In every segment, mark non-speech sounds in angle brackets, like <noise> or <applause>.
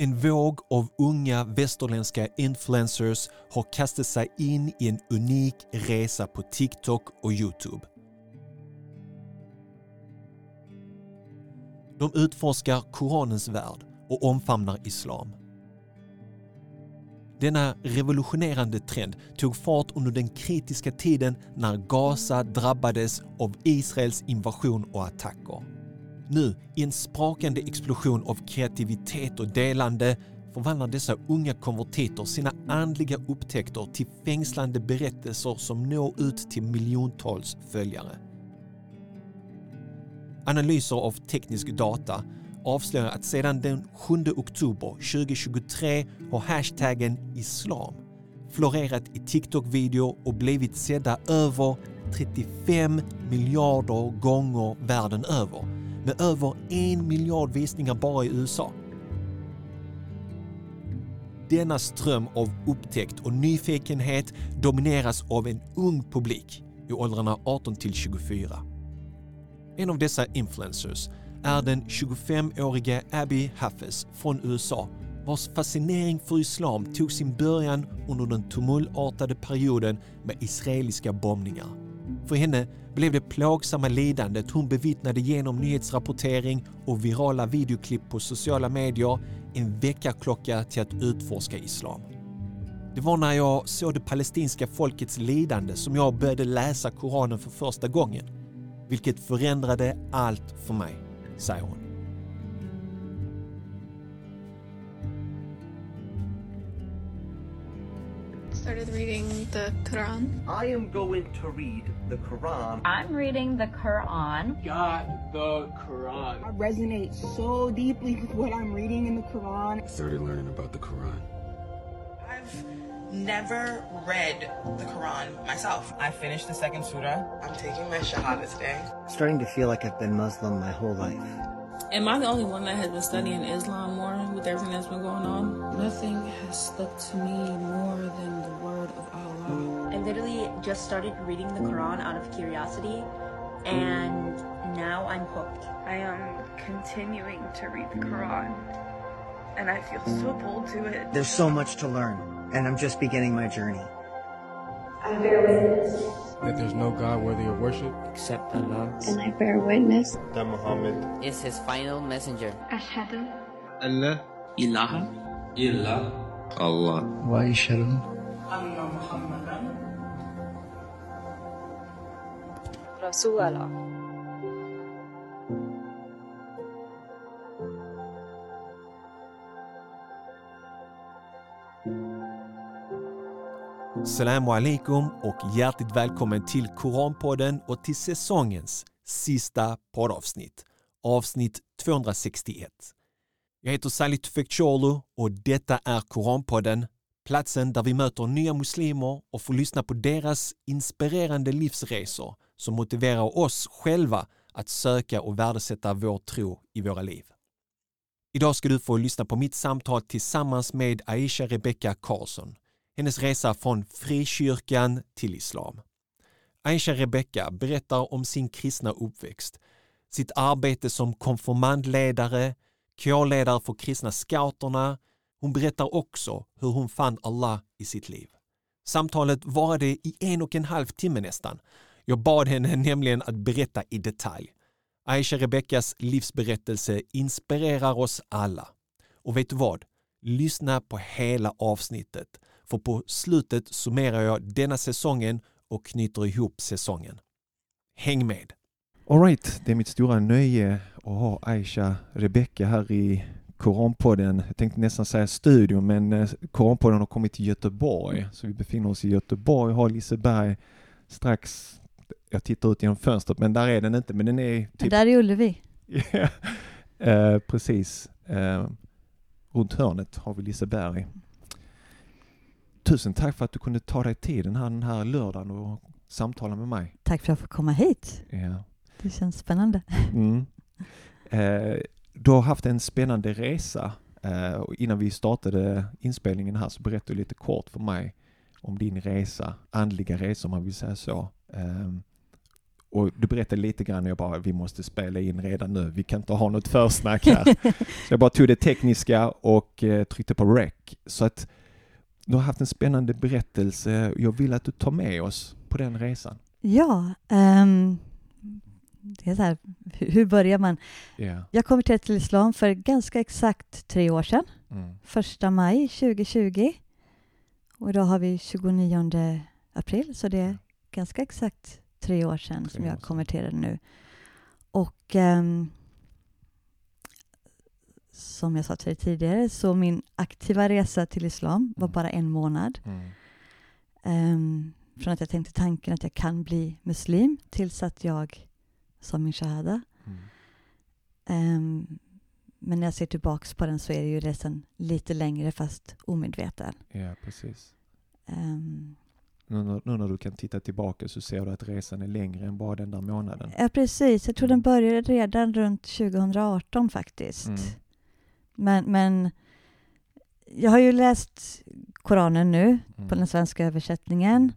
En våg av unga västerländska influencers har kastat sig in i en unik resa på TikTok och Youtube. De utforskar Koranens värld och omfamnar islam. Denna revolutionerande trend tog fart under den kritiska tiden när Gaza drabbades av Israels invasion och attacker. Nu, i en sprakande explosion av kreativitet och delande, förvandlar dessa unga konvertiter sina andliga upptäckter till fängslande berättelser som når ut till miljontals följare. Analyser av teknisk data avslöjar att sedan den 7 oktober 2023 har hashtaggen islam florerat i TikTok-videor och blivit sedda över 35 miljarder gånger världen över med över en miljard visningar bara i USA. Denna ström av upptäckt och nyfikenhet domineras av en ung publik i åldrarna 18 till 24. En av dessa influencers är den 25-årige Abby Hafez från USA vars fascinering för islam tog sin början under den tumultartade perioden med israeliska bombningar. För henne blev det plågsamma lidandet hon bevittnade genom nyhetsrapportering och virala videoklipp på sociala medier en väckarklocka till att utforska islam. Det var när jag såg det palestinska folkets lidande som jag började läsa Koranen för första gången, vilket förändrade allt för mig, säger hon. Started reading the Quran. I am going to read the Quran. I'm reading the Quran. got the Quran. I resonate so deeply with what I'm reading in the Quran. started learning about the Quran. I've never read the Quran myself. I finished the second surah. I'm taking my Shahada today. starting to feel like I've been Muslim my whole life. Am I the only one that has been studying Islam more with everything that's been going on? Nothing has stuck to me more than the word of Allah. I literally just started reading the Quran out of curiosity and now I'm hooked. I am continuing to read the Quran and I feel so pulled to it. There's so much to learn and I'm just beginning my journey. I bear witness that there's no God worthy of worship except Allah. And I bear witness that Muhammad is his final messenger. Allah. Ilaha. Illah. Allah. Wa ishadu. Anna Muhammadan. Rasulallah. Assalamu alaikum och hjärtligt välkommen till Koranpodden och till säsongens sista poddavsnitt, avsnitt 261. Jag heter Salih Tufekcioglu och detta är Koranpodden, platsen där vi möter nya muslimer och får lyssna på deras inspirerande livsresor som motiverar oss själva att söka och värdesätta vår tro i våra liv. Idag ska du få lyssna på mitt samtal tillsammans med Aisha Rebecca Karlsson, hennes resa från frikyrkan till islam. Aisha Rebecca berättar om sin kristna uppväxt, sitt arbete som konfirmandledare, kårledare för kristna scouterna. Hon berättar också hur hon fann Allah i sitt liv. Samtalet varade i en och en halv timme nästan. Jag bad henne nämligen att berätta i detalj. Aisha Rebeckas livsberättelse inspirerar oss alla. Och vet du vad? Lyssna på hela avsnittet för på slutet summerar jag denna säsongen och knyter ihop säsongen. Häng med! Alright, det är mitt stora nöje att ha Aisha Rebecca här i Koranpodden. Jag tänkte nästan säga studio, men eh, Koranpodden har kommit till Göteborg. Så vi befinner oss i Göteborg, har Liseberg strax, jag tittar ut genom fönstret, men där är den inte, men den är typ... Där är Ullevi. <laughs> Eh, precis. Eh, runt hörnet har vi Liseberg. Tusen tack för att du kunde ta dig tiden här den här lördagen och samtala med mig. Tack för att jag får komma hit. Ja. Det känns spännande. Mm. Eh, du har haft en spännande resa. Eh, innan vi startade inspelningen här så berättade du lite kort för mig om din resa, andliga resa om man vill säga så. Eh, Och du berättade lite grann och jag bara, vi måste spela in redan nu. Vi kan inte ha något försnack här. <laughs> så jag bara tog det tekniska och eh, tryckte på rec. Så att du har haft en spännande berättelse. Jag vill att du tar med oss på den resan. Ja, ehm, det är så här, hur börjar man? Ja. Jag konverterade till islam för ganska exakt tre år sedan. Mm. Första maj 2020. Och idag har vi 29 april, så det är ganska exakt tre år sedan Tre som jag konverterade nu. Och ehm, som jag sa till dig tidigare, så min aktiva resa till islam var Mm. bara en månad. Mm. Ehm, från att jag tänkte tanken att jag kan bli muslim tills att jag sa min shahada. Mm. Ehm, men när jag ser tillbaks på den så är det ju resan lite längre fast omedveten. Ja, precis. Ehm, Nu nu när du kan titta tillbaka så ser du att resan är längre än bara den där månaden. ja, precis. Jag tror den började redan runt 2018 faktiskt. Mm. Men, men jag har ju läst Koranen nu Mm. på den svenska översättningen.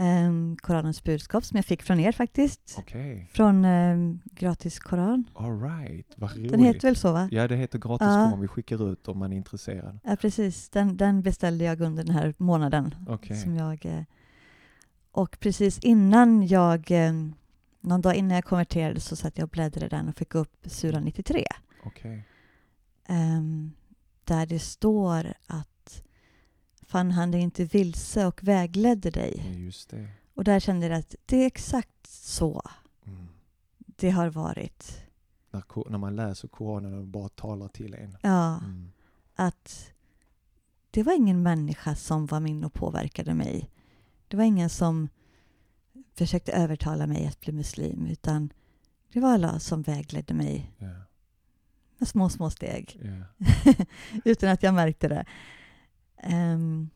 Ehm, Koranens budskap som jag fick från er faktiskt. Okej. Från ehm, Gratis Koran. All right, vad roligt. Den heter väl så va? Ja, det heter gratis Ja. Koran. Vi skickar ut om man är intresserad. Ja, precis. Den, den beställde jag under den här månaden. Okej. Som jag, eh, och precis innan jag, eh, någon dag innan jag konverterade så satt jag och bläddrade den och fick upp Sura 93. Okej. ehm, där det står att fann han dig inte vilse och vägledde dig. Just det. Och där kände jag att det är exakt så Mm. det har varit. När, när man läser Koranen och bara talar till en. Ja, Mm. att det var ingen människa som var min och påverkade mig. Det var ingen som försökte övertala mig att bli muslim, utan det var Allah som vägledde mig Ja. med små, små steg. Ja. <laughs> utan att jag märkte det. Um,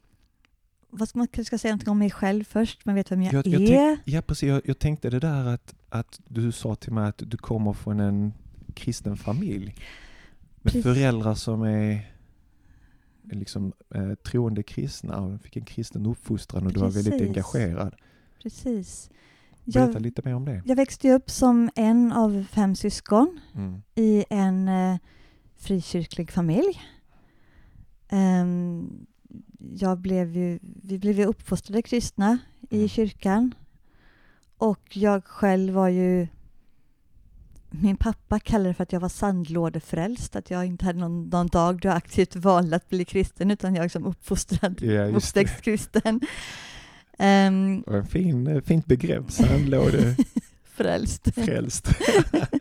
vad man kanske ska säga någonting om mig själv först? Man vet vem jag, Jag, jag är. tänk, ja, precis. Jag, jag tänkte det där att, att du sa till mig att du kommer från en kristen familj. Med Precis. föräldrar som är liksom eh, troende kristna och fick en kristen uppfostran och du var väldigt Precis. engagerad. Precis. Berätta Jag, lite mer om det. jag växte upp som en av fem syskon Mm. i en eh, frikyrklig familj. Ehm, jag blev ju, vi blev ju uppfostrade kristna i Mm. kyrkan. Och jag själv var ju... Min pappa kallade det för att jag var sandlådefrälst, att jag inte hade någon, någon dag då jag aktivt valde att bli kristen, utan jag som uppfostrad, det. uppväxt kristen. Ehm, Och en fin, fint begrepp, sandlåde <laughs> frälst. frälst. <laughs>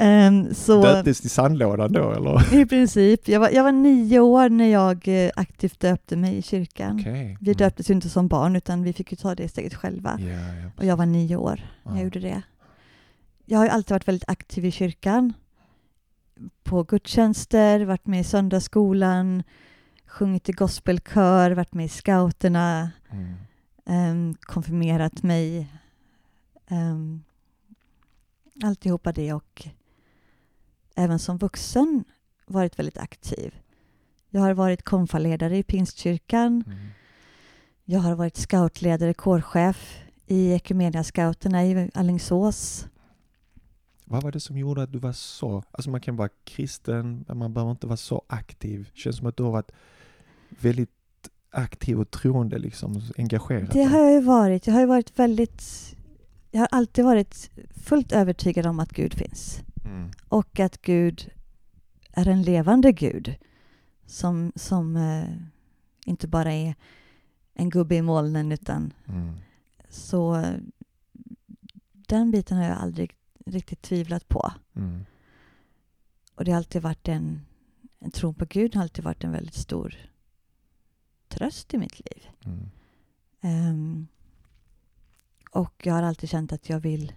Ehm, så, Döptes i sandlådan då eller? <laughs> I princip. Jag var, jag var nio år när jag eh, aktivt döpte mig i kyrkan. Okej. Vi Mm. döptes ju inte som barn utan vi fick ju ta det steget själva. Ja, ja, Och jag var nio år när Ja. jag gjorde det. Jag har ju alltid varit väldigt aktiv i kyrkan. På gudstjänster, varit med i söndagsskolan, sjungit i gospelkör, varit med i scouterna, Mm. um, konfirmerat mig. Um, alltihopa det och även som vuxen varit väldigt aktiv. Jag har varit konfaledare i Pingstkyrkan. Mm. Jag har varit scoutledare, kårchef i Equmeniascouterna i Alingsås. Vad var det som gjorde att du var så, alltså man kan vara kristen, men man behöver inte vara så aktiv. Det känns som att du har varit väldigt aktiv och troende, liksom, engagerad. Det har jag ju varit. Jag har ju varit väldigt... Jag har alltid varit fullt övertygad om att Gud finns. Mm. Och att Gud är en levande Gud som, som eh, inte bara är en gubbe i molnen utan Mm. så eh, den biten har jag aldrig riktigt tvivlat på. Mm. Och det har alltid varit en, en tro på Gud har alltid varit en väldigt stor tröst i mitt liv. Ehm, och jag har alltid känt att jag vill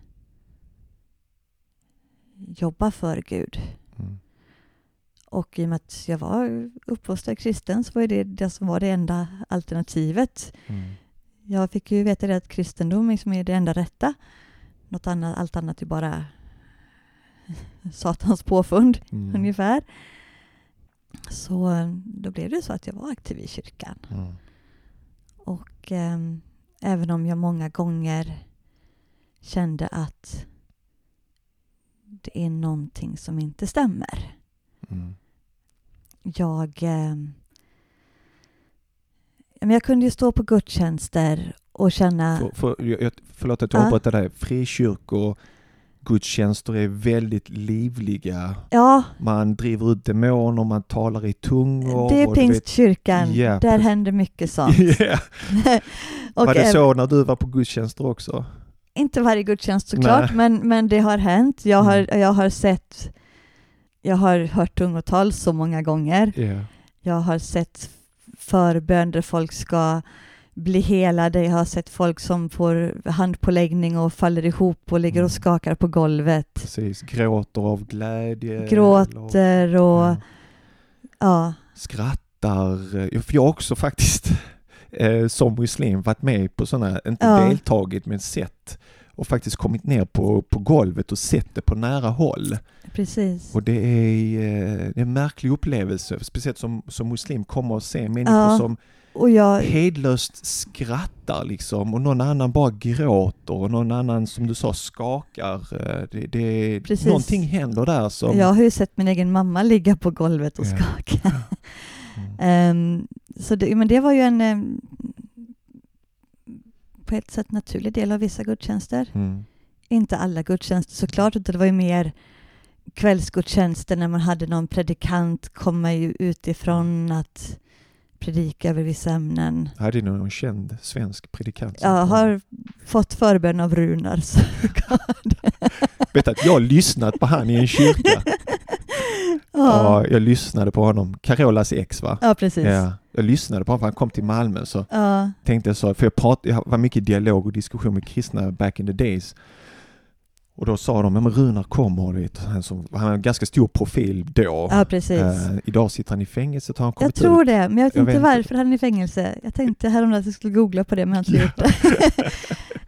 jobba för Gud. Mm. Och i och med att jag var uppfostrad kristen så var det det som var det enda alternativet. Mm. Jag fick ju veta det att kristendom liksom är det enda rätta. Något annat, allt annat är bara <laughs> satans påfund Mm. ungefär. Så eh, då blev det så att jag var aktiv i kyrkan. Mm. Och ehm, även om jag många gånger kände att det är någonting som inte stämmer. Mm. Jag, eh, jag kunde ju stå på gudstjänster och känna... För, för, jag, förlåt att jag Ja. avbryter dig. Frikyrkor, gudstjänster är väldigt livliga. Ja, Man driver ut demoner, man talar i tungor. det är Pingstkyrkan. Ja, Där händer mycket <laughs> sånt. <laughs> Och Var det även- så när du var på gudstjänster också? Inte varje gudstjänst såklart, men, men det har hänt. Jag har, Mm. jag har sett, jag har hört tungotal så många gånger. Ja. Jag har sett förbön där folk ska bli helade. Jag har sett folk som får handpåläggning och faller ihop och ligger och skakar på golvet. Precis, gråter av glädje. Gråter och ja. skrattar. Ja, För jag också faktiskt eh, som muslim varit med på sådana, inte Ja. deltagit men sett och faktiskt kommit ner på, på golvet och sett det på nära håll. Precis. Och det är, eh, det är en märklig upplevelse, speciellt som, som muslim kommer och se människor Ja. som Och jag, hedlöst skrattar liksom och någon annan bara gråter och någon annan som du sa skakar. Eh, Det, det, Precis. någonting händer där som... jag har ju sett min egen mamma ligga på golvet och Ja. skaka. <laughs> Ehm, så det, men det var ju en em, på ett sätt naturlig del av vissa gudstjänster. Mm. Inte alla gudstjänster såklart, utan det var ju mer kvällsgudstjänster när man hade någon predikant komma ju utifrån att predika över vissa ämnen. Jag hade någon känd svensk predikant. Jag har fått förbön av Runar. <laughs> Vet att jag har lyssnat på han i en kyrka. <laughs> Ja. Ja, jag lyssnade på honom. Carolas ex va? Ja, precis. Ja, jag lyssnade på honom för han kom till Malmö så Ja. tänkte jag så, för jag, prat, jag var mycket i dialog och diskussion med kristna back in the days. Och då sa de, ja men Runar kommer, vet, han, som, han är en ganska stor profil då. Ja, precis. Eh, idag sitter han i fängelset, har han Jag tror ut? det, men jag vet Jag inte vet varför han är i fängelse. Jag tänkte häromdagen att jag skulle googla på det, men jag har inte gjort det. <laughs>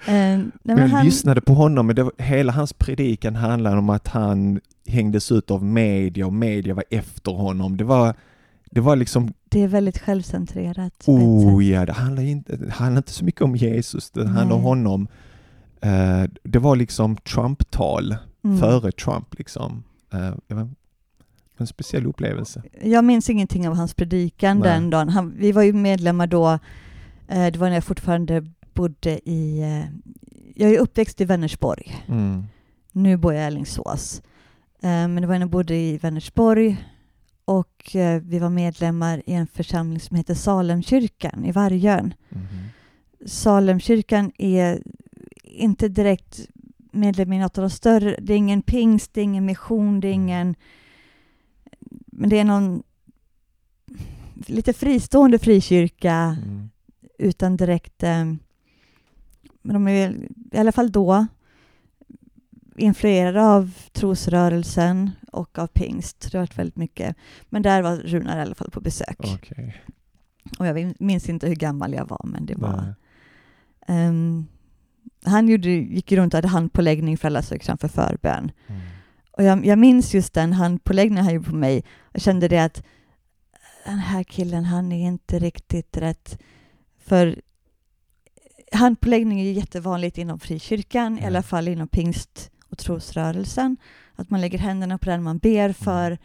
Eh, men jag han, lyssnade på honom, men det var, hela hans predikan handlade om att han hängdes ut av media och media var efter honom. Det var, det var liksom, det är väldigt självcentrerat. oh ja, det handlar inte, det handlar inte så mycket om Jesus, det handlar om honom. Eh, det var liksom Trump-tal Mm. före Trump liksom. Eh, en speciell upplevelse. Jag minns ingenting av hans predikan Nej. den dagen. Han, vi var ju medlemmar då, eh, det var när jag fortfarande bodde i... Eh, jag är uppväxt i Vänersborg. Mm. Nu bor jag i Alingsås. Eh, men det var när jag bodde i Vänersborg och eh, vi var medlemmar i en församling som heter Salemkyrkan i Vargön. Mhm. Salemkyrkan är inte direkt medlem i något av de större, det är ingen pingst, det är ingen mission, det är ingen... Men det är någon lite fristående frikyrka Mm. utan direkt... Eh, men de är i alla fall då influerade av trosrörelsen och av pingst. Det har varit väldigt mycket. Men där var Runar i alla fall på besök. Okej. Och jag minns inte hur gammal jag var, men det var... Nej. Han gjorde, gick runt och hade handpåläggning för alla sökte framför förbön. Och jag, jag minns just den handpåläggningen han gjorde på mig och kände det att den här killen, han är inte riktigt rätt. För handpåläggning är ju jättevanligt inom frikyrkan, i alla fall inom pingst och trosrörelsen. Att man lägger händerna på den man ber för.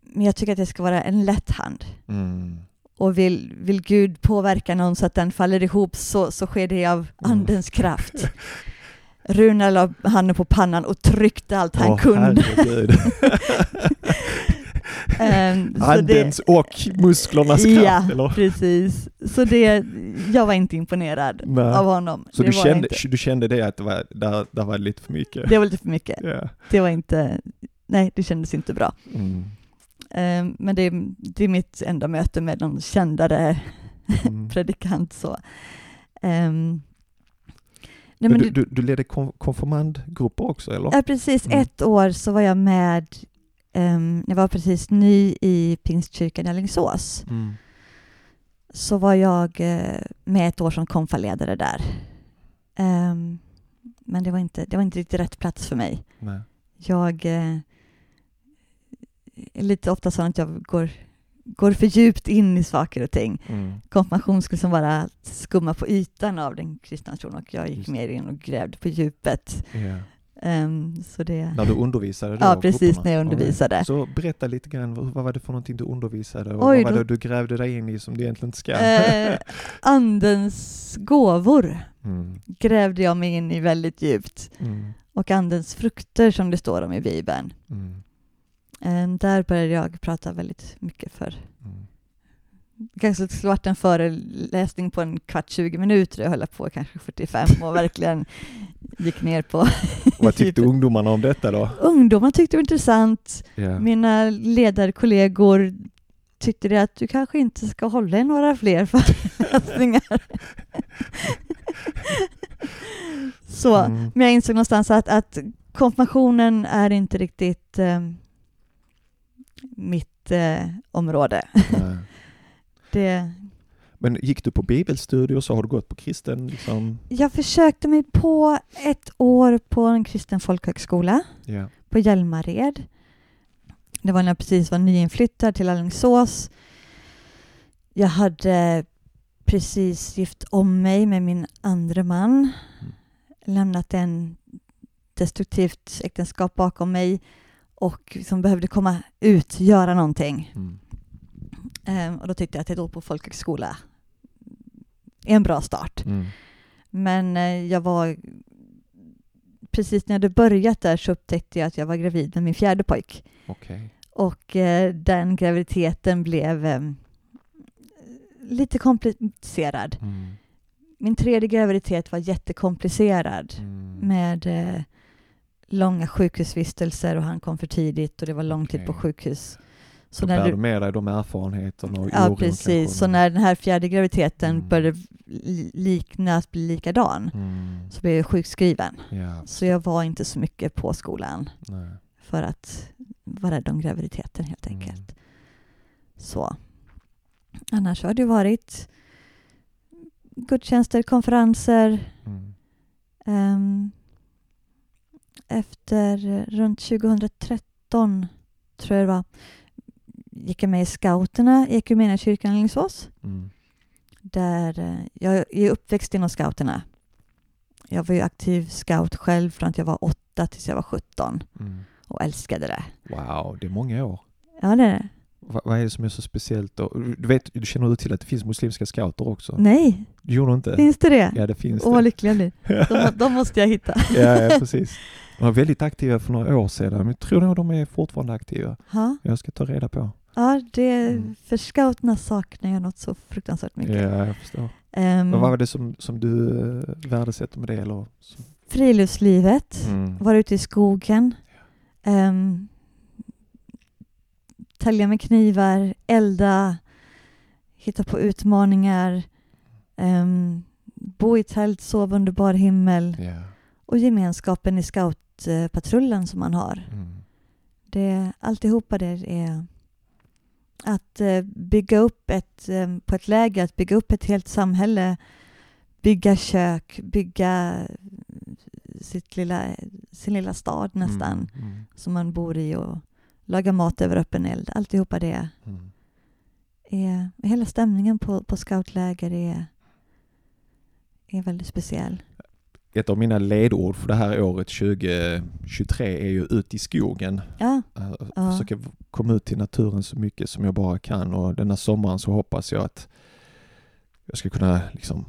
Men jag tycker att det ska vara en lätt hand. Mm. Och vill, vill Gud påverka någon så att den faller ihop så, så sker det av andens kraft. <laughs> Runar la handen på pannan och tryckte allt han Åh, kunde. <laughs> så Andens och musklernas kraft, Ja, eller? precis. Så det, jag var inte imponerad Nej. av honom. Så det du kände, du kände det att det var, där, där var lite för mycket? Det var lite för mycket. Ja. Det var inte, nej det kändes inte bra. Mm. Ehm, men det, det är mitt enda möte med någon kändare Mm. <laughs> predikant så. Ehm, nej, du, du, du ledde konf- konfirmandgrupper också eller? Ja, precis. Mm. Ett år så var jag med, ehm, jag var precis ny i Pingstkyrkan i Alingsås. Mm. Så var jag eh, med ett år som konfaledare där. Ehm, men det var, inte, det var inte riktigt rätt plats för mig. Nej. Jag eh, är lite ofta så att jag går, går för djupt in i saker och ting. Mm. Konfirmation skulle som bara skumma på ytan av den kristna tron och jag gick Just. mer in och grävde på djupet. Ehm, så det... När du undervisade då? Ja, precis, grupperna? när jag undervisade. Så berätta lite grann, vad var det för någonting du undervisade och Oj, vad var det du grävde dig in i som du egentligen inte ska? Eh, <laughs> andens gåvor Mm. grävde jag mig in i väldigt djupt. Mm. Och andens frukter som det står om i Bibeln. Mm. Eh, där började jag prata väldigt mycket för. Mm. Det kanske skulle varit en föreläsning på en kvart, 20 minuter. Jag höll på kanske 45 och verkligen <laughs> gick ner på Vad tyckte ungdomarna om detta då? Ungdomar tyckte det var intressant. Ja. Mina ledarkollegor tyckte det att du kanske inte ska hålla i några fler föreläsningar. <laughs> Så, Mm. men jag insåg någonstans att, att konfirmationen är inte riktigt eh, mitt eh, område. <laughs> Det, Men gick du på bibelstudier så har du gått på kristen liksom? jag försökte mig på ett år på en kristen folkhögskola Ja. på Hjälmared. Det var när jag precis var nyinflyttad till Alingsås. Jag hade precis gift om mig med min andra man. Lämnat en destruktivt äktenskap bakom mig och som behövde komma ut, göra någonting. Mm. Ehm, och då tyckte jag att ett år på folkhögskola är en bra start. Mm. Men eh, jag var... Precis när jag hade börjat där så upptäckte jag att jag var gravid med min fjärde pojk. Okej. Och eh, den graviditeten blev eh, lite komplicerad. Mm. Min tredje graviditet var jättekomplicerad Mm. med eh, långa sjukhusvistelser och han kom för tidigt och det var lång tid på sjukhus. Så bär du med dig de erfarenheterna och Ja, precis. kanske, Så när den här fjärde graviditeten Mm. började li- likna att bli likadan Mm. så blev jag sjukskriven. Ja, Så jag var inte så mycket på skolan nej. för att vara rädd om graviditeten helt Mm. enkelt. Så. Annars har det varit gudstjänster, konferenser. Mm. Ehm, efter runt 2013, tror jag det var, gick jag med i scouterna i Equmeniakyrkan i Alingsås. Mm. Där eh, jag är uppväxt inom scouterna. Jag var ju aktiv scout själv från att jag var åtta tills jag var 17 Mm. och älskade det. Wow, det är många år. Ja, det är det. Va, vad är det som är så speciellt då? Du, vet, du känner du till att det finns muslimska scouter också? Nej, Du gjorde inte? finns det det? Ja, det finns Åh, vad det. lycklig jag blir. De, de måste jag hitta. <laughs> ja, ja, precis. De var väldigt aktiva för några år sedan, men jag tror nog de är fortfarande aktiva. Ja, Jag ska ta reda på. ja det, Mm. för scouterna saknar jag något så fruktansvärt mycket. Ja, jag förstår. Men vad var det som, som du uh, värdesätter med det? Eller? Friluftslivet, Mm. vara ute i skogen, um, tälja med knivar, elda, hitta på utmaningar, ehm, bo i tält, sova under bar himmel ja. och gemenskapen i scoutpatrullen som man har. Mm. Det, alltihopa det är att eh, bygga upp ett, eh, på ett läger, att bygga upp ett helt samhälle, bygga kök, bygga sitt lilla, sin lilla stad nästan Mm. Mm. som man bor i och laga mat över öppen eld. Alltihopa det Mm. är, hela stämningen på, på scoutläger är, är väldigt speciell. Ett av mina ledord för det här året 2023 är ju ut i skogen. Ja, Uh, Ja. Försöka komma ut till naturen så mycket som jag bara kan och denna sommaren så hoppas jag att jag ska kunna liksom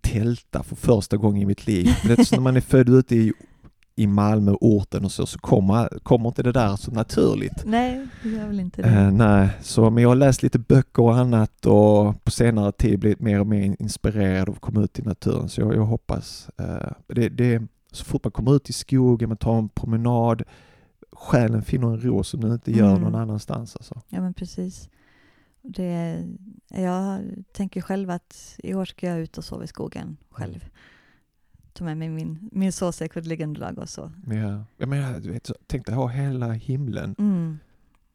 tälta för första gången i mitt liv. Det är så när man är född ute i, i Malmö, orten och så, så kommer, kommer inte det där så naturligt. nej, det gör väl inte det. Eh, nej, så, men jag har läst lite böcker och annat och på senare tid blivit mer och mer inspirerad att komma ut i naturen. Så jag, jag hoppas. eh, det, det, så fort man kommer ut i skogen, man tar en promenad, själen finner en ro som den inte gör Mm. någon annanstans. Alltså. Ja, men precis. Det, jag tänker själv att i år ska jag ut och sova i skogen själv. Ta med mig min, min sovsäck och ett liggunderlag och så. Men jag, menar, du vet, tänk dig ha hela himlen Mm.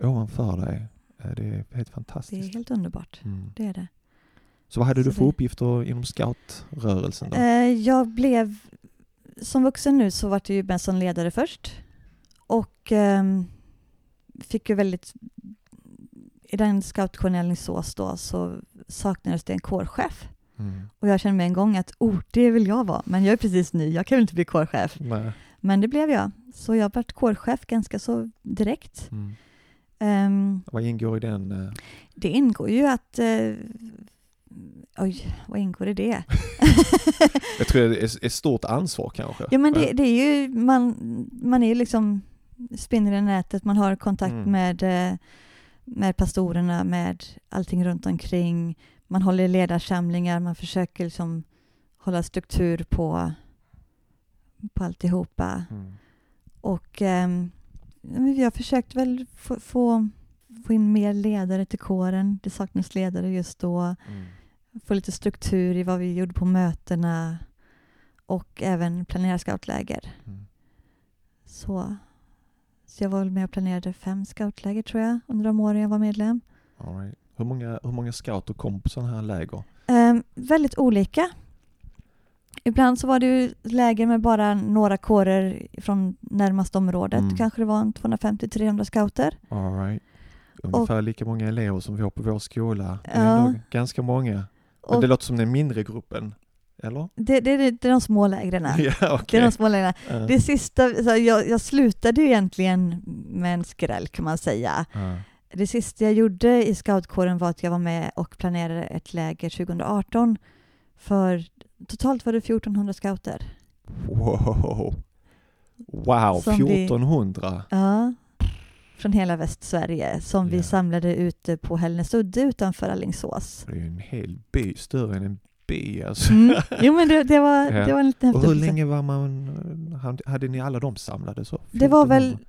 ovanför dig. Det är helt Det är fantastiskt. helt underbart. Mm. Det är det. Så vad hade Så du för det- uppgifter inom scoutrörelsen då? Eh, jag blev, som vuxen nu så var jag ju mest som ledare först. Och ehm, fick ju väldigt i den scoutkåren i Alingsås då så saknades det en kårchef. Mm. Och jag kände med en gång att oh, det vill jag vara, men jag är precis ny, jag kan väl inte bli kårchef. Nej. Men det blev jag, så jag vart kårchef ganska så direkt. Mm. Ehm, Vad ingår i den? eh? det ingår ju att... eh, oj, vad ingår i det? <laughs> Jag tror det är ett stort ansvar kanske. Ja, men det, det är ju, man, man är liksom spinner i nätet, man har kontakt Mm. med, eh, med pastorerna, med allting runt omkring. Man håller ledarsamlingar, man försöker liksom hålla struktur på, på alltihopa. Mm. Och ehm, ja, men vi har försökt väl få, få, få in mer ledare till kåren. Det saknas ledare just då. Mm. Få lite struktur i vad vi gjorde på mötena och även planera scoutläger. Mm. Så, så jag var med och planerade fem scoutläger tror jag under de åren jag var medlem. All right. Hur, många, hur många scouter kom på sådana här läger? Ehm, väldigt olika. Ibland så var det ju läger med bara några kårer från närmaste området. Mm. Kanske det var en 250-300 scouter. All right. Ungefär lika många elever som vi har på vår skola. Det är Ja. ändå ganska många. Men Och- det låter som den mindre gruppen, eller? Det, det, det, det är de små lägren. <laughs> Ja, Det okej. är de små lägren. Ja. Det sista, så jag, jag slutade ju egentligen med en skräll kan man säga. Ja. Det sista jag gjorde i scoutkåren var att jag var med och planerade ett läger 2018 för totalt var det 1400 scouter. Wow. Wow, Som vi- 1400. Ja, från hela Västsverige som vi Ja. samlade ute på Hällnäsudde utanför Alingsås. Det är ju en hel by, större än en by alltså. Mm. Jo men det, det, var, Ja. det var en liten Och häftig hur länge var man, hade- ni alla de samlade så? Det var väl 1400?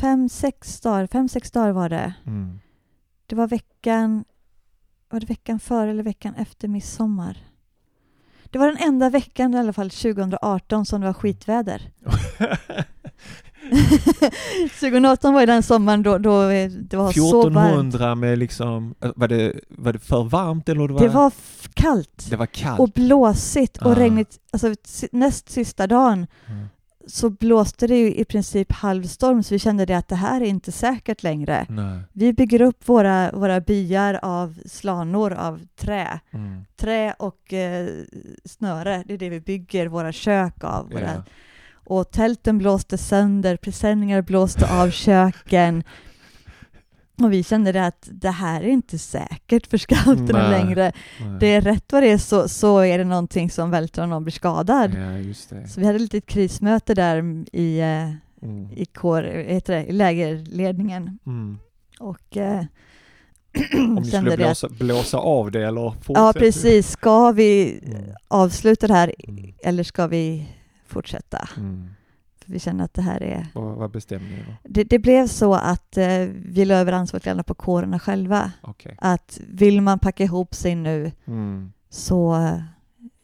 Fem, sex dagar, fem, sex dagar var det. Mm. Det var veckan, var det veckan före eller veckan efter midsommar? Det var den enda veckan i alla fall 2018 som det var skitväder. <laughs> 2018 var ju den sommaren då, då det var så varmt. 1400 med liksom, äh, var det, var det för varmt eller? Det var, Det var kallt det var kallt? och blåsigt och Ah. regnigt. Alltså näst sista dagen Mm. Så blåste det ju i princip halvstorm så vi kände det att det här är inte säkert längre. Nej. Vi bygger upp våra, våra byar av slanor av trä. Mm. Trä och eh, snöre, det är det vi bygger våra kök av. Våra, Ja. Och tälten blåste sönder, presenningar blåste av köken. Och vi kände det att det här är inte säkert för scouterna Nej, längre. nej. Det är rätt vad det är så, så är det någonting som välter om någon blir skadad. Ja. Så vi hade ett litet krismöte där i, Mm. i, kår, heter det, i lägerledningen. Mm. Och eh, <clears throat> Om ni skulle det att- blåsa, blåsa av det eller fortsätta? Ja, precis. Ska vi Mm. avsluta det här eller ska vi fortsätta? Mm. Vi känner att det här är... Vad, vad bestämde ni? Det, det blev så att eh, vi la över ansvaret lite på kårerna själva. Okej. Att vill man packa ihop sig nu Mm. så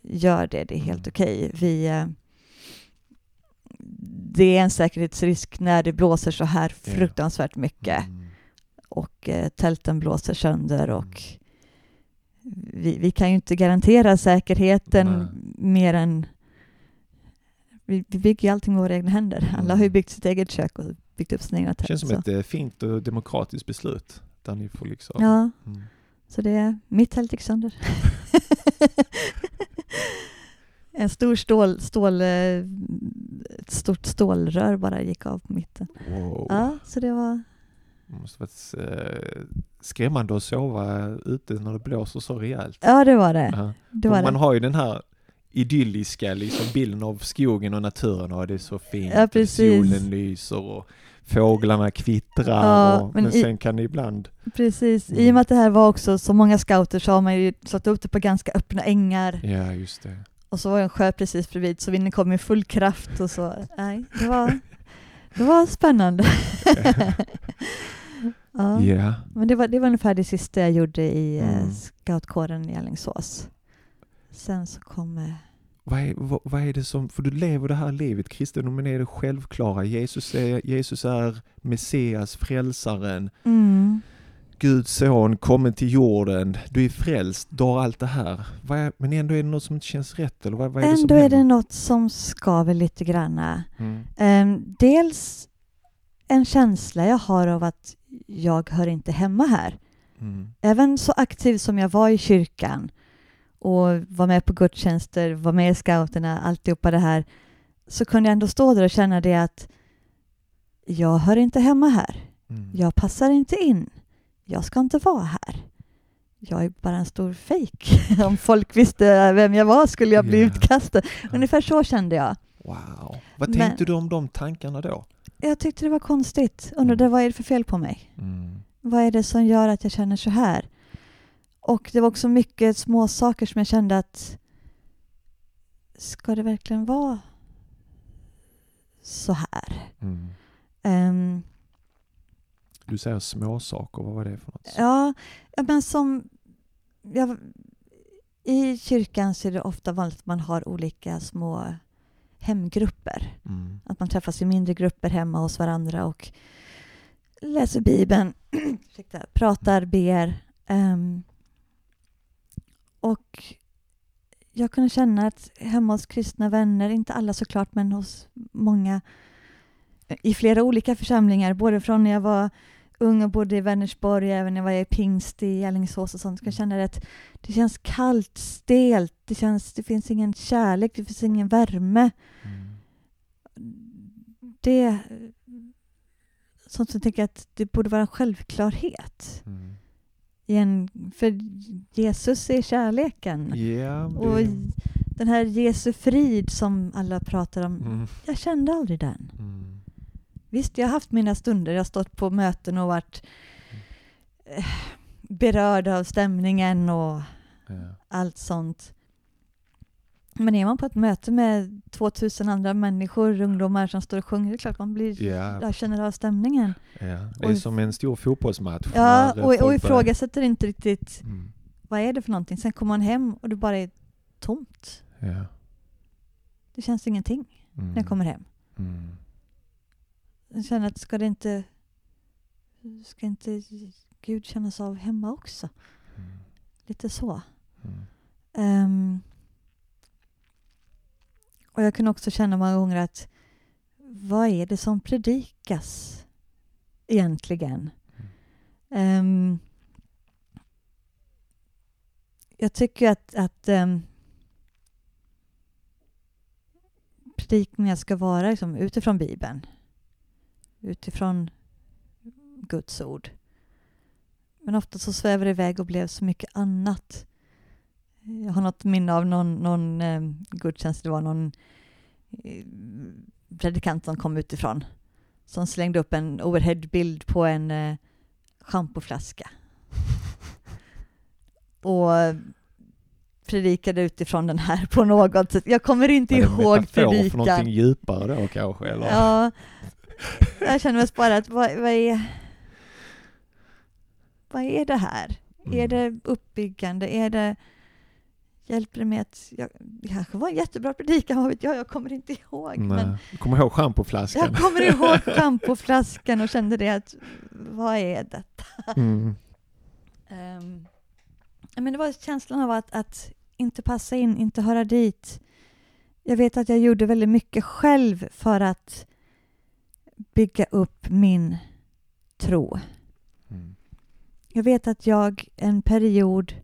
gör det. Det är helt okej. Vi... Eh, det är en säkerhetsrisk när det blåser så här fruktansvärt mycket. Mm. och eh, tälten blåser sönder och vi, vi kan ju inte garantera säkerheten Nej. mer än vi, vi bygger ju allting med våra egna händer. Alla har ju byggt sitt eget kök och byggt upp sina egna Det tält. känns som så. ett eh, fint och demokratiskt beslut. Där ni får liksom... Ja, Mm. så det, mitt tält gick sönder. <laughs> en stor stål, stål, eh, ett stort stålrör bara gick av på mitten. Wow. Ja, så det var Det måste varit eh, skrämmande att sova ute när det blåser så rejält. Ja, det var det. Ja. Det var man det. har ju den här idylliska liksom bilden av skogen och naturen och det är så fint. Ja. Solen lyser och fåglarna kvittrar. Ja, och, men men, i- sen kan det ibland... Precis, i Mm. och med att det här var också så många scouter så har man ju satt upp det på ganska öppna ängar Ja, just det. och så var det en sjö precis bredvid så vinden kom i full kraft och så. Nej, det var, det var spännande. <laughs> ja. Ja. Men det var, det var ungefär det sista jag gjorde i eh, Mm. scoutkåren i Alingsås. Sen så kom... eh, Vad är, vad, vad är det som, för du lever det här livet, kristendomen är det självklara, Jesus är, Jesus är Messias, frälsaren, Mm. Guds son, kommen till jorden, du är frälst, du har allt det här. Är, men ändå är det något som inte känns rätt, eller vad, vad är det som Ändå är det något som skaver lite granna. Mm. Ehm, dels en känsla jag har av att jag hör inte hemma här. Mm. Även så aktiv som jag var i kyrkan och var med på gudstjänster, var med i scouterna, alltihopa det här, så kunde jag ändå stå där och känna det att jag hör inte hemma här. Mm. Jag passar inte in. Jag ska inte vara här. Jag är bara en stor fejk. <laughs> Om folk visste vem jag var skulle jag bli Ja. utkastad. Ungefär så kände jag. Wow. Vad Men- tänkte du om de tankarna då? Jag tyckte det var konstigt. Undrade vad är det för fel på mig? Mm. Vad är det som gör att jag känner så här? Och det var också mycket små saker som jag kände att ska det verkligen vara så här? Mm. Ehm, Du säger småsaker, vad var det för något? ja, men som... Jag, I kyrkan så är det ofta vanligt att man har olika små hemgrupper. Mm. Att man träffas i mindre grupper hemma hos varandra och läser Bibeln, <clears throat> pratar, ber. ehm, och jag kunde känna att hemma hos kristna vänner, inte alla såklart, men hos många i flera olika församlingar, både från när jag var ung och bodde i Vänersborg, även när jag var i pingst i Alingsås och sånt, så jag känner att det känns kallt, stelt, det, känns, det finns ingen kärlek, det finns ingen värme. Mm. Det sånt som jag tänker att det borde vara en självklarhet. Mm. En, för Jesus är kärleken. Ja, Och den här Jesu frid som alla pratar om, Mm. jag kände aldrig den. Mm. Visst, jag har haft mina stunder. Jag har stått på möten och varit eh, berörd av stämningen och Ja. allt sånt. Men är man på ett möte med 2000 andra människor, ungdomar som står och sjunger, det är klart man blir, Ja. jag känner av stämningen. Ja. Det är Och- som en stor fotbollsmatch. Ja, och, och ifrågasätter inte riktigt Mm. vad är det för någonting. Sen kommer man hem och det bara är tomt. Ja. Det känns ingenting Mm. när jag kommer hem. Mm. Jag känner att ska det inte... Ska inte Gud kännas av hemma också? Mm. Lite så. Mm. Och jag kan också känna många gånger att vad är det som predikas egentligen? Ehm, jag tycker att, att um, predikningar ska vara liksom utifrån Bibeln. Utifrån Guds ord. Men ofta så svävar det iväg och blev så mycket annat. Jag har något minne av någon, någon eh, gudstjänst, det var någon eh, predikant som kom utifrån som slängde upp en overheadbild på en eh, schampoflaska. <laughs> och predikade utifrån den här på något sätt. Jag kommer inte ihåg metafor för predikan. någonting djupare då kanske? Eller? Ja, jag känner bara att vad, vad är vad är det här? Mm. Är det uppbyggande? Är det hjälper det med att jag, det kanske var en jättebra predikan, vad vet jag, jag kommer inte ihåg. Men Nej. Du kommer ihåg schampoflaskan? jag kommer ihåg <laughs> schampoflaskan och kände det att vad är detta? Mm. Ehm, men det var känslan av att, att inte passa in, inte höra dit. Jag vet att jag gjorde väldigt mycket själv för att bygga upp min tro. Mm. Jag vet att jag en period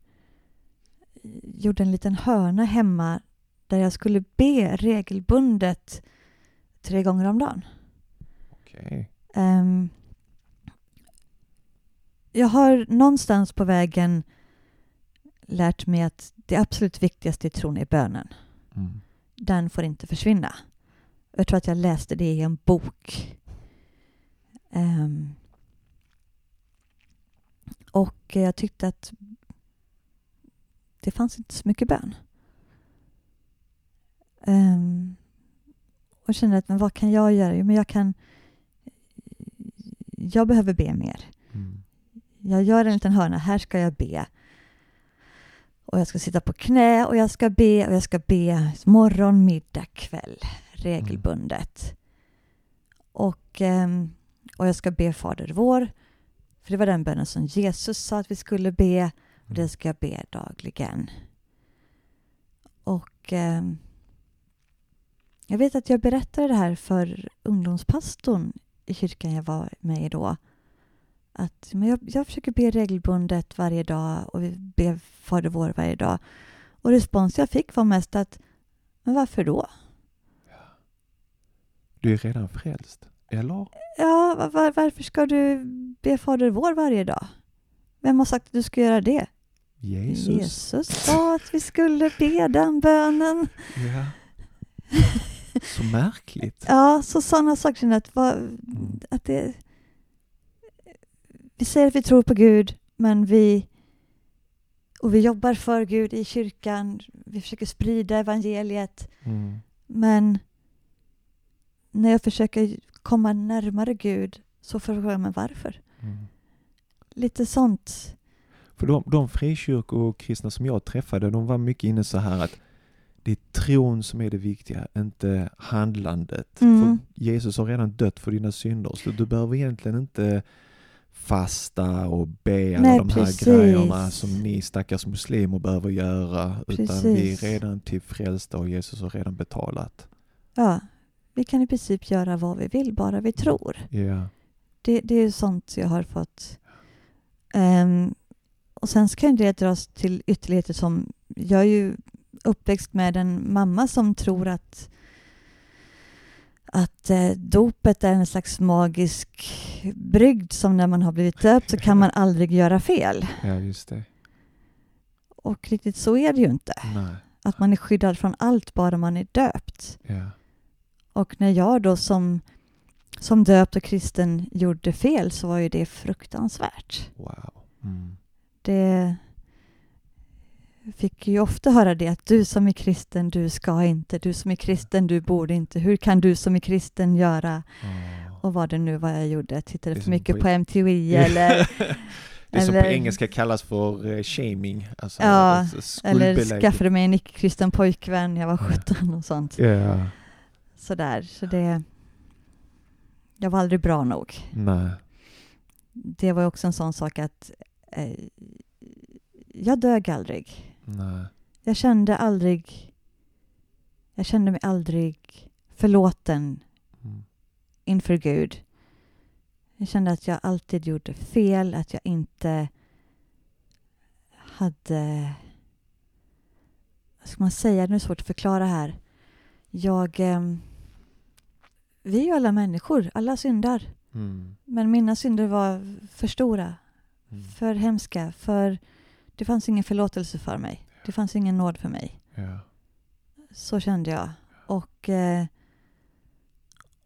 gjorde en liten hörna hemma där jag skulle be regelbundet tre gånger om dagen. Okej. Ehm, jag har någonstans på vägen lärt mig att det absolut viktigaste i tron är bönen. Mm. Den får inte försvinna. Jag tror att jag läste det i en bok. Ehm, och jag tyckte att det fanns inte så mycket bön. Ehm, och kände att men vad kan jag göra? Jo, men jag kan... Jag behöver be mer. Mm. Jag gör en liten hörna. Här ska jag be. Och jag ska sitta på knä och jag ska be och jag ska be morgon, middag, kväll regelbundet. Och, ehm, och jag ska be Fader vår. För det var den bönen som Jesus sa att vi skulle be. Och det ska jag be dagligen. Och ehm, jag vet att jag berättade det här för ungdomspastorn i kyrkan jag var med i då. att men jag, jag försöker be regelbundet varje dag och vi ber Fader vår varje dag. Och respons jag fick var mest att, men varför då? Du är redan frälst, eller? Ja, var, varför ska du be Fader vår varje dag? Vem har sagt att du ska göra det? Jesus. Jesus sa att vi skulle be den bönen. Ja. <laughs> Så märkligt. Ja, så sådana saker. Att, vad, att det, vi säger att vi tror på Gud, men vi och vi jobbar för Gud i kyrkan. Vi försöker sprida evangeliet. Mm. Men när jag försöker komma närmare Gud så frågar jag mig varför. Mm. Lite sånt. För de, de frikyrkokristna som jag träffade, de var mycket inne så här att det är tron som är det viktiga, inte handlandet. Mm. För Jesus har redan dött för dina synder, så du behöver egentligen inte fasta och be alla Nej, de här precis. grejerna som ni stackars muslimer behöver göra. Utan vi är Precis. redan till frälsta och Jesus har redan betalat. Ja, vi kan i princip göra vad vi vill, bara vi tror. Ja. Det, det är sånt jag har fått. Ehm, och sen kan det dras till ytterligheter som... Jag är ju uppväxt med en mamma som tror att att eh, dopet är en slags magisk brygd som när man har blivit döpt så kan man <laughs> aldrig göra fel. ja, just det. Och riktigt så är det ju inte. Nej. Att man är skyddad från allt bara man är döpt. Ja. Och när jag då som, som döpt och kristen gjorde fel så var ju det fruktansvärt. Wow. Mm. Det fick ju ofta höra det att du som är kristen, du ska inte. Du som är kristen, du borde inte. Hur kan du som är kristen göra? Och vad det nu var jag gjorde. Tittade för mycket på- på MTV <laughs> eller... Det som på engelska kallas för eh, shaming. Alltså, Ja, alltså eller skaffade mig en icke-kristen pojkvän, jag var 17 och sånt. Ja. Sådär, så det... Jag var aldrig bra nog. Nej. Det var också en sån sak att eh, jag dög aldrig. Nej. Jag kände aldrig... Jag kände mig aldrig förlåten Mm. inför Gud. Jag kände att jag alltid gjorde fel, att jag inte hade... Vad ska man säga? Det är svårt att förklara här. Jag... ehm, vi är ju alla människor, alla syndar. Mm. Men mina synder var för stora, Mm. för hemska, för det fanns ingen förlåtelse för mig. Det fanns ingen nåd för mig. Ja. Så kände jag. Och eh,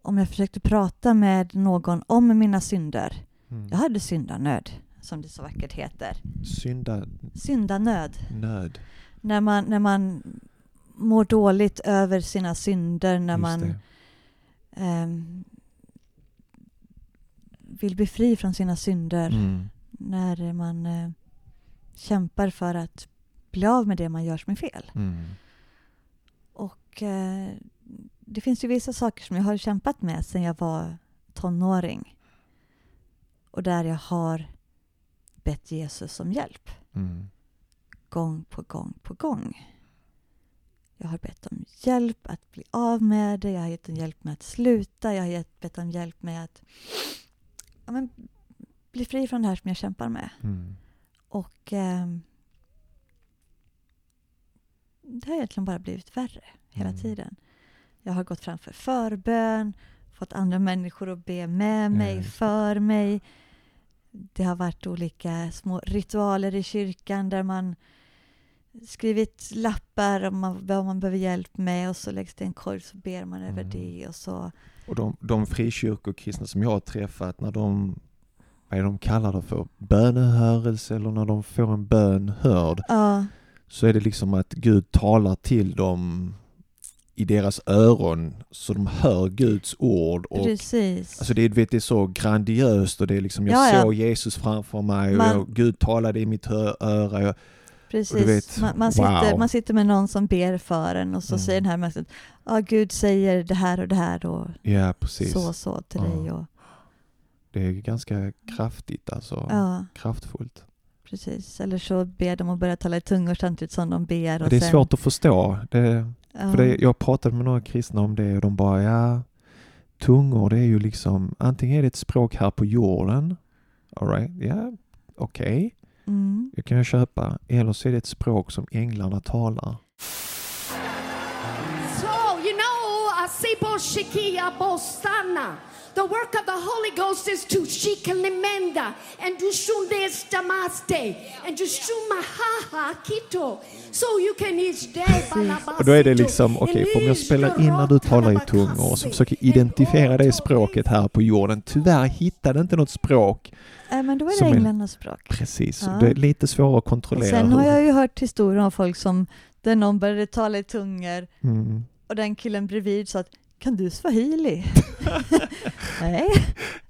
om jag försökte prata med någon om mina synder. Mm. Jag hade syndanöd, som det så vackert heter. Synda Syndanöd. nöd. När man, när man mår dåligt över sina synder, när Just man ehm, vill bli fri från sina synder. Mm. När man eh, kämpar för att bli av med det man gör som är fel. Mm. Och eh, det finns ju vissa saker som jag har kämpat med sedan jag var tonåring. Och där jag har bett Jesus om hjälp. Mm. Gång på gång på gång. Jag har bett om hjälp att bli av med det. Jag har gett om hjälp med att sluta. Jag har gett, bett om hjälp med att ja, men, bli fri från det här som jag kämpar med. Mm. Och ehm, det har egentligen bara blivit värre hela Mm. tiden. Jag har gått framför förbön, fått andra människor att be med mig, det. för mig. Det har varit olika små ritualer i kyrkan där man skrivit lappar om man, vad man behöver hjälp med och så läggs det en korg så ber man över Mm. det och så. Och de, de frikyrkokristna som jag har träffat, när de, vad är de kallar det för, bönehörelse eller när de får en bön hörd, Ja, så är det liksom att Gud talar till dem i deras öron så de hör Guds ord. Och, precis. alltså det, vet, det är så grandiöst och det är liksom, jag Ja, ja. såg Jesus framför mig och Man- jag, Gud talade i mitt öra. Jag, Precis. Vet, man, man, sitter, wow. man sitter med någon som ber för en och så Mm. säger den här människan ja, Gud säger det här och det här och ja, precis. så och så till Ja. dig. Och, Det är ganska kraftigt alltså. ja, Kraftfullt. precis. Eller så ber de att börja tala i tungor samtidigt som de ber. Och Det är sen, svårt att förstå. Det, ja, För det, jag pratade med några kristna om det och de bara, ja, tungor det är ju liksom, antingen är det ett språk här på jorden Alright, ja, okej. Mm. Det kan jag köpa. Eller så är det ett språk som änglarna talar. So, you know, Asibo Shikia Bostana. The work of the Holy Ghost is to shikalimenda and to shundes damaste and to shumahaha kito. So you can each day Och då är det liksom, okej, får jag spela in när du talar i tungor och så försöker identifiera det språket här på jorden. Tyvärr hittade inte något språk. Äh, men då är det är- änglarnas språk. Precis, Ja. det är lite svårare att Och kontrollera. sen har jag ju hört historier om folk som, där någon började tala i tungor Mm. och den killen bredvid sa att kan du swahili? <laughs> Nej.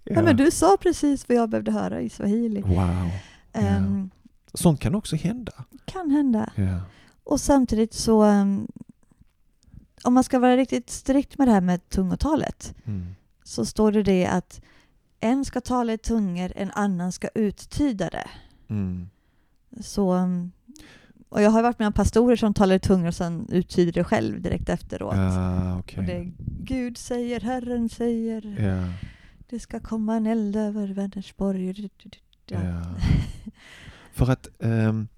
Ja. Nej, men du sa precis vad jag behövde höra i swahili. Wow. Ehm, Sånt kan också hända. Kan hända. Och samtidigt så, um, om man ska vara riktigt strikt med det här med tungotalet, Mm. så står det det att en ska tala i tungor, en annan ska uttyda det. Mm. Så, um, och jag har varit med om pastorer som talar i tungor och sen uttyder det själv direkt efteråt. Ja, okej. Och det är Gud säger, Herren säger, Ja. det ska komma en eld över Vänersborg. Ja. För att ehm,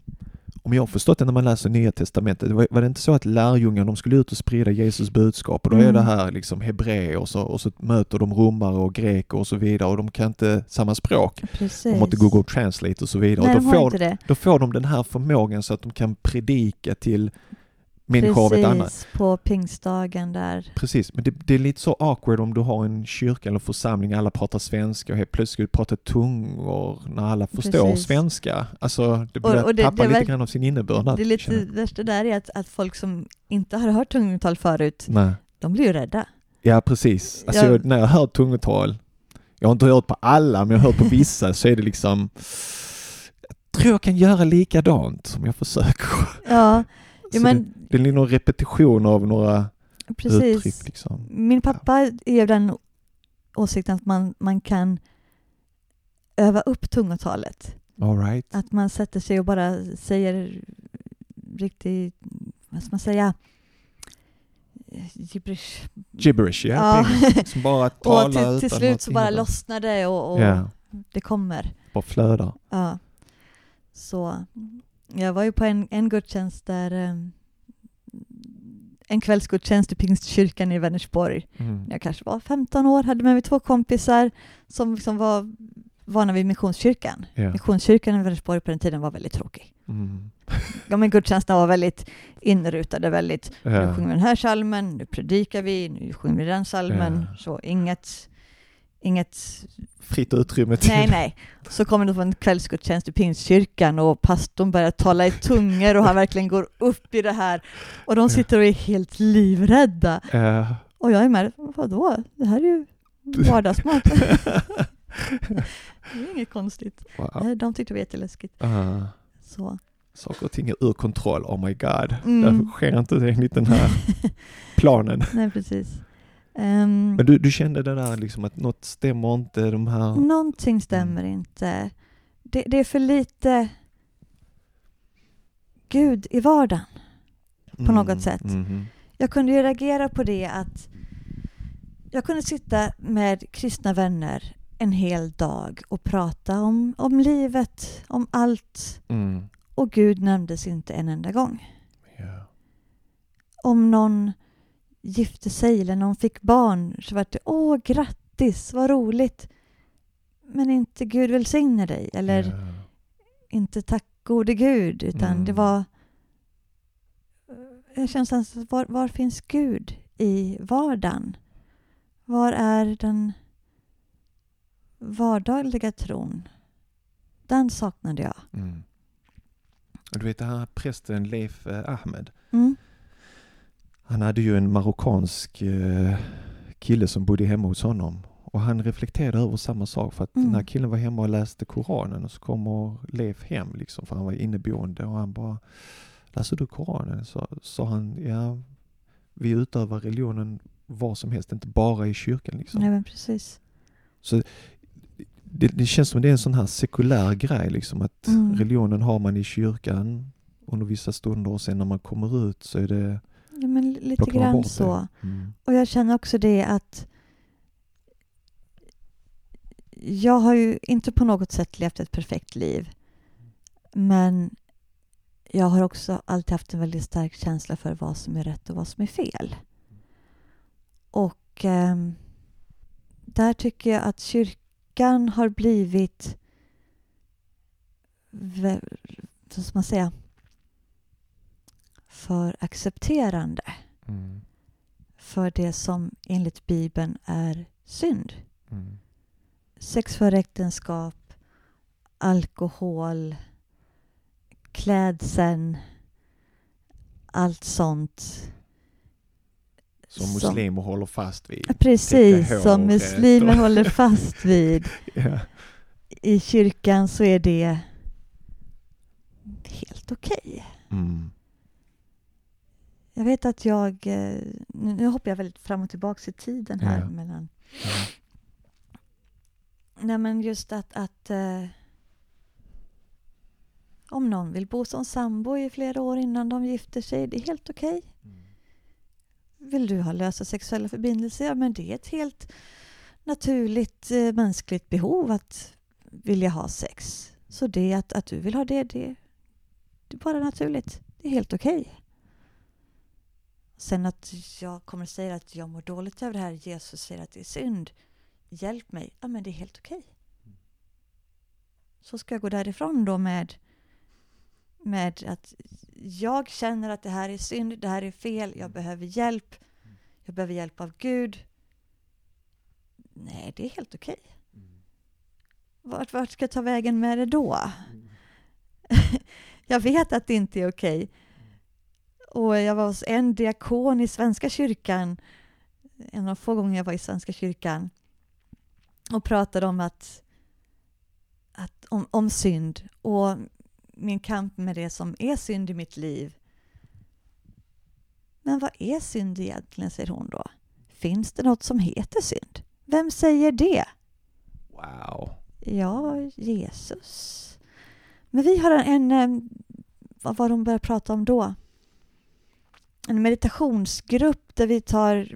om jag har förstått det när man läser Nya Testamentet, var, var det inte så att lärjungarna de skulle ut och sprida Jesus budskap och då är Mm. det här liksom hebreer och så, och så möter de romare och greker och så vidare och de kan inte samma språk. Precis. De inte Google Translate och så vidare. Nej, och då, får, då får de den här förmågan så att de kan predika till människor av ett annat. Precis, på pingstdagen där. Precis, men det, det är lite så awkward om du har en kyrka eller församling, alla pratar svenska och helt plötsligt ska du prata tungor när alla förstår Precis. svenska. Alltså, det, Och- blir, och det- tappar det lite väl- grann av sin innebörd. Det är lite värsta där är att, att folk som inte har hört tungotal förut, Nej. de blir ju rädda. Ja, precis. Alltså, Jag- när jag hör tungotal, jag har inte hört på alla, men jag har hört på vissa, så är det liksom jag tror jag kan göra likadant om jag försöker. Ja, ja men det, är någon repetition av några precis. uttryck. Liksom. Min pappa är av den åsikten att man, man kan öva upp tungotalet. All right. Att man sätter sig och bara säger riktigt, vad ska man säga, gibberish. Gibberish, ja. Ja. Som bara <laughs> och talar till, till utan slut så bara lossnar det och, och Ja. det kommer. Bara flödar. Ja. Så jag var ju på en, en gudstjänst där em, en kvällsgudstjänst i Pingstkyrkan i Vänersborg. Mm. Jag kanske var 15 år, hade med mig två kompisar som liksom var vana vid Missionskyrkan. Ja. Missionskyrkan i Vänersborg på den tiden var väldigt tråkig. Mm. Ja, men gudstjänsterna var väldigt inrutade, väldigt, Ja. nu sjunger vi den här salmen, nu predikar vi, nu sjunger vi den salmen, Ja. så inget, inget Fritt utrymme till Nej, nej. Så kommer det på en kvällsgudstjänst i Pingstkyrkan och pastorn börjar tala i tungor och han verkligen går upp i det här. Och de sitter och är helt livrädda. Ja. Och jag är med, vadå? Det här är ju vardagsmat. det är inget konstigt. Wow. Nej, De tyckte det var jätteläskigt. Ah. Så. Saker och ting är ur kontroll, oh my god. Mm. Därför sker inte enligt den här <laughs> planen. Nej, precis. Ehm, Men du, du kände det där liksom att något stämmer inte, de här... Någonting stämmer inte. Det, det är för lite Gud i vardagen på Mm, något sätt. mhm. Jag kunde ju reagera på det att jag kunde sitta med kristna vänner en hel dag och prata om, om livet, om allt. Mm. Och Gud nämndes inte en enda gång. Ja. Om någon gifte sig eller någon fick barn så var det åh grattis, vad roligt. Men inte Gud välsigne dig eller Ja. inte tack gode Gud utan Mm. det var jag känner så här, var, var finns Gud i vardagen? Var är den vardagliga tron? Den saknade jag. Mm. Du vet den här prästen Leif eh, Ahmed, Mm. Han hade ju en marockansk eh, kille som bodde hemma hos honom. Och han reflekterade över samma sak för att Mm. den här killen var hemma och läste Koranen och så kommer Leif hem liksom för han var inneboende och han bara Läser du Koranen? Så sa han, ja vi utövar religionen var som helst, inte bara i kyrkan liksom. Nej, men precis. Så det, det känns som det är en sån här sekulär grej liksom att Mm. religionen har man i kyrkan under vissa stunder och sen när man kommer ut så är det Ja, men lite grann så. Mm. Och jag känner också det att jag har ju inte på något sätt levt ett perfekt liv. Men jag har också alltid haft en väldigt stark känsla för vad som är rätt och vad som är fel. Och eh, där tycker jag att kyrkan har blivit vad ska man säga för accepterande Mm. för det som enligt Bibeln är synd. Mm. Sex före äktenskap, alkohol, klädseln, allt sånt. Som muslimer håller fast vid. Precis, som muslimer och- håller fast <laughs> vid. ja. I kyrkan så är det helt okej. Mm. Jag vet att jag, eh, nu hoppar jag väldigt fram och tillbaka i tiden här Ja. mellan Nej men just att, att eh, om någon vill bo som sambo i flera år innan de gifter sig, det är helt okej. Vill du ha lösa sexuella förbindelser? Ja, men det är ett helt naturligt eh, mänskligt behov att vilja ha sex. Så det att, att du vill ha det, det, det är bara naturligt. Det är helt okej. Sen att jag kommer säga att jag mår dåligt över det här, Jesus säger att det är synd. Hjälp mig. Ja, men det är helt okej. Så ska jag gå därifrån då med, med att jag känner att det här är synd, det här är fel, jag behöver hjälp. Jag behöver hjälp av Gud. Nej, det är helt okej. Vart, vart ska jag ta vägen med det då? <laughs> jag vet att det inte är okej. Och jag var hos en diakon i Svenska kyrkan, en av få gånger jag var i Svenska kyrkan, och pratade om att, att om, om synd och min kamp med det som är synd i mitt liv. Men vad är synd egentligen, säger hon då. Finns det något som heter synd? Vem säger det? Wow. Ja, Jesus. Men vi har en, en vad var de började prata om då? En meditationsgrupp där vi tar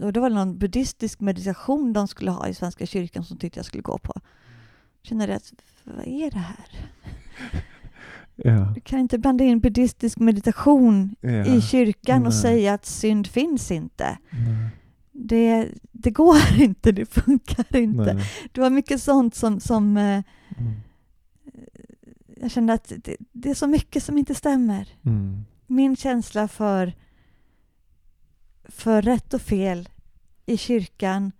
och det var någon buddhistisk meditation de skulle ha i Svenska kyrkan som tyckte jag skulle gå på. Jag kände att, vad är det här? <laughs> Ja. Du kan inte blanda in buddhistisk meditation Ja. i kyrkan och Nej. säga att synd finns inte. Nej. Det, det går <laughs> inte, det funkar inte. Nej. Det var mycket sånt som, som eh, Mm. jag kände att det, det är så mycket som inte stämmer. Mm. Min känsla för, för rätt och fel i kyrkan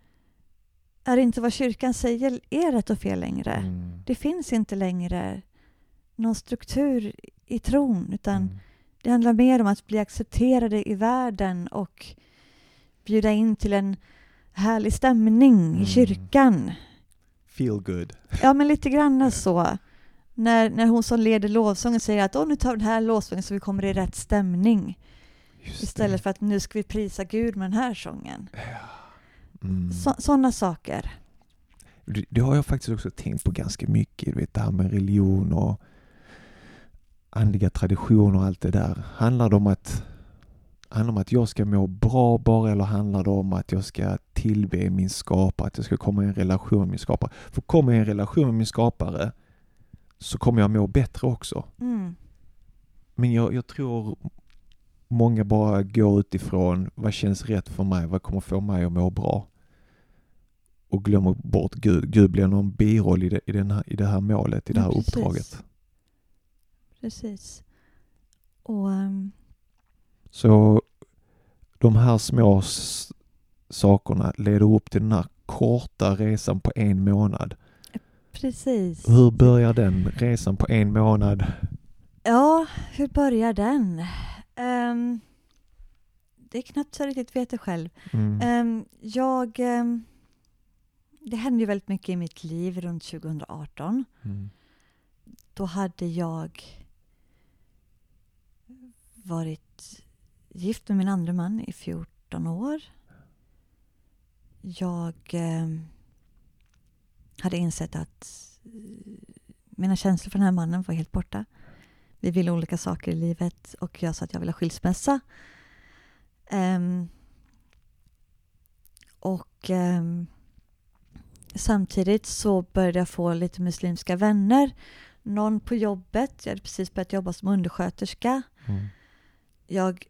är inte vad kyrkan säger är rätt och fel längre. Mm. Det finns inte längre någon struktur i tron utan Mm. det handlar mer om att bli accepterade i världen och bjuda in till en härlig stämning Mm. i kyrkan. Feel good. Ja, men lite grann <laughs> så. När, när hon som leder lovsången säger att Åh, nu tar vi den här lovsången så vi kommer i rätt stämning. Istället för att nu ska vi prisa Gud med den här sången. Mm. Så, sådana saker. Det, det har jag faktiskt också tänkt på ganska mycket. Du vet det här med religion och andliga traditioner och allt det där. Handlar det om att Handlar det om att jag ska må bra bara eller handlar det om att jag ska tillbe min skapare, att jag ska komma i en relation med min skapare? För kommer jag i en relation med min skapare så kommer jag må bättre också. Mm. Men jag, jag tror många bara går utifrån vad känns rätt för mig, vad kommer få mig att må bra? Och glömmer bort Gud. Gud blir någon biroll i det, i den här, i det här målet, i det Ja, här precis. uppdraget. Precis. Och ehm, Så de här små sakerna leder upp till den här korta resan på en månad. Precis. Hur börjar den resan på en månad? Ja, hur börjar den? Ehm, det är knappt så jag riktigt vet det själv. Mm. Ehm, jag... ehm, det hände ju väldigt mycket i mitt liv runt 2018. Mm. Då hade jag varit gift med min andra man i 14 år. Jag ehm, hade insett att eh, mina känslor för den här mannen var helt borta. Vi ville olika saker i livet och jag sa att jag ville ha skilsmässa. Ehm, och ehm, samtidigt så började jag få lite muslimska vänner. Någon på jobbet, jag hade precis börjat jobba som undersköterska. Mm. Jag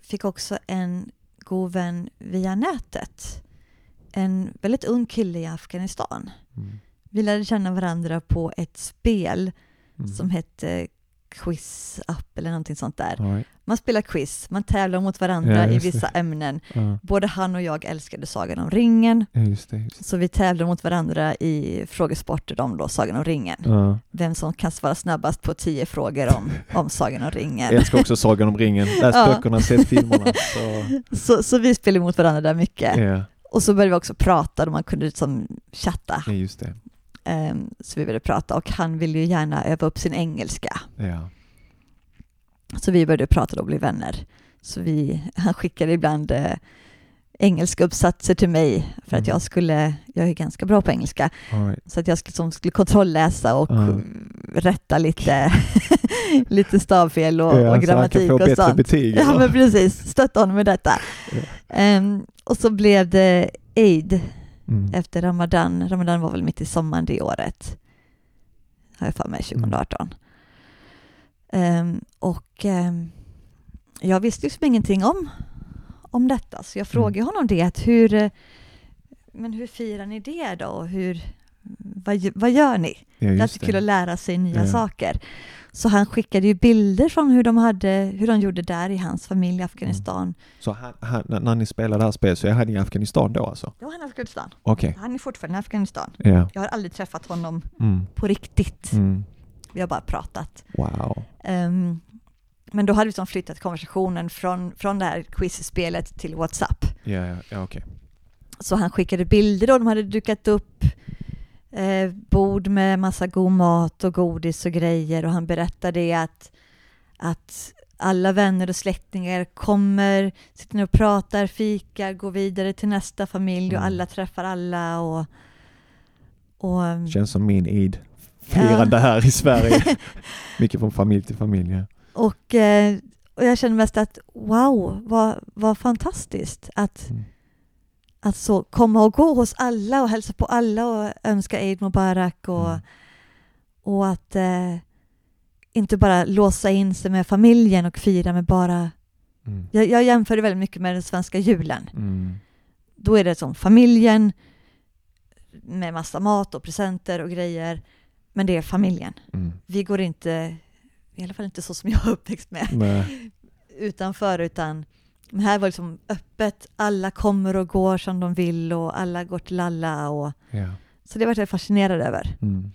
fick också en god vän via nätet. En väldigt ung kille i Afghanistan. Mm. Vi lärde känna varandra på ett spel Mm. som hette Quiz Up eller någonting sånt där. Right. Man spelar quiz, man tävlar mot varandra Ja, i just det. vissa ämnen. Ja. Både han och jag älskade Sagan om ringen. Ja, just det. Just det. Så vi tävlade mot varandra i frågesporter om då Sagan om ringen. Vem som kan svara snabbast på tio frågor om, om Sagan om ringen. Jag älskar också Sagan om ringen. Läst Ja. böckerna, sett filmerna. <laughs> Så, Så, så vi spelade mot varandra där mycket. Och så började vi också prata och man kunde liksom chatta. ja, just det. Ehm, så vi började prata och han ville ju gärna öva upp sin engelska. Ja. Så vi började prata och bli vänner. Så vi, han skickade ibland eh, engelska uppsatser till mig för att Mm. jag skulle, jag är ganska bra på engelska, right. så att jag skulle, skulle kontrollläsa och Ja. rätta lite, <laughs> lite stavfel och, Ja, och grammatik och sånt. betyg, Ja men precis, stötta honom med detta. Ehm, och så blev det Eid Mm. efter Ramadan. Ramadan var väl mitt i sommaren det året. Har jag för mig, 2018. Ehm, och ehm, jag visste liksom ingenting om, om detta, så jag frågade honom det, hur, eh, men hur firar ni det då? Och hur, vad, vad gör ni? Ja, det är alltid det. kul att lära sig nya Ja. saker. Så han skickade ju bilder från hur de, hade, hur de gjorde där i hans familj i Afghanistan. Så han, han, när ni spelade det här spelet så är han i Afghanistan då alltså? Var han i Afghanistan. Okej. Han är fortfarande i Afghanistan. Ja. Jag har aldrig träffat honom Mm. på riktigt. Mm. Vi har bara pratat. Wow. Ehm, men då hade vi som flyttat konversationen från, från det här quizspelet till WhatsApp. Ja, ja, ja okej. Så han skickade bilder då, de hade dukat upp eh, bord med massa god mat och godis och grejer och han berättade att, att alla vänner och släktingar kommer, sitter ner och pratar, fikar, går vidare till nästa familj och Mm. alla träffar alla och, och Känns som min id. Firande här i Sverige. <laughs> Mycket från familj till familj. Ja. Och, eh, och jag känner mest att wow, vad, vad fantastiskt att, Mm. att så komma och gå hos alla och hälsa på alla och önska Eid Mubarak och, Mm. och att eh, inte bara låsa in sig med familjen och fira med bara... Mm. Jag, jag jämför det väldigt mycket med den svenska julen. Mm. Då är det som familjen med massa mat och presenter och grejer, men det är familjen. Mm. Vi går inte, i alla fall inte så som jag är uppväxt med, Nej. <laughs> utanför, utan men här var det liksom öppet, alla kommer och går som de vill och alla går till alla. Och, Ja. så det var jag fascinerad över. Mm.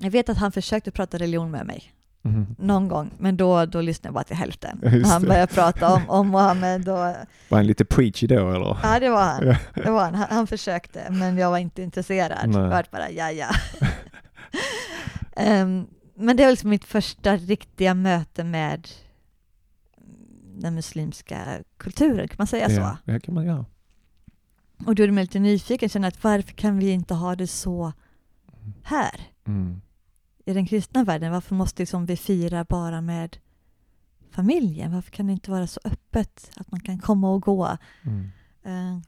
Jag vet att han försökte prata religion med mig Mhm. någon gång, men då, då lyssnade jag bara till hälften. Just han det. började prata om, om Mohammed och Var han lite preachy då eller? Ja, det var han. Ja. Det var han. han. Han försökte, men jag var inte intresserad. Nej. Jag var bara, ja, ja. <laughs> Ehm, men det var liksom mitt första riktiga möte med den muslimska kulturen, kan man säga Ja, så? det kan man göra. Och då är mig lite nyfiken, känner att varför kan vi inte ha det så här? Mm. I den kristna världen, varför måste liksom vi fira bara med familjen? Varför kan det inte vara så öppet att man kan komma och gå? Mm. Eh,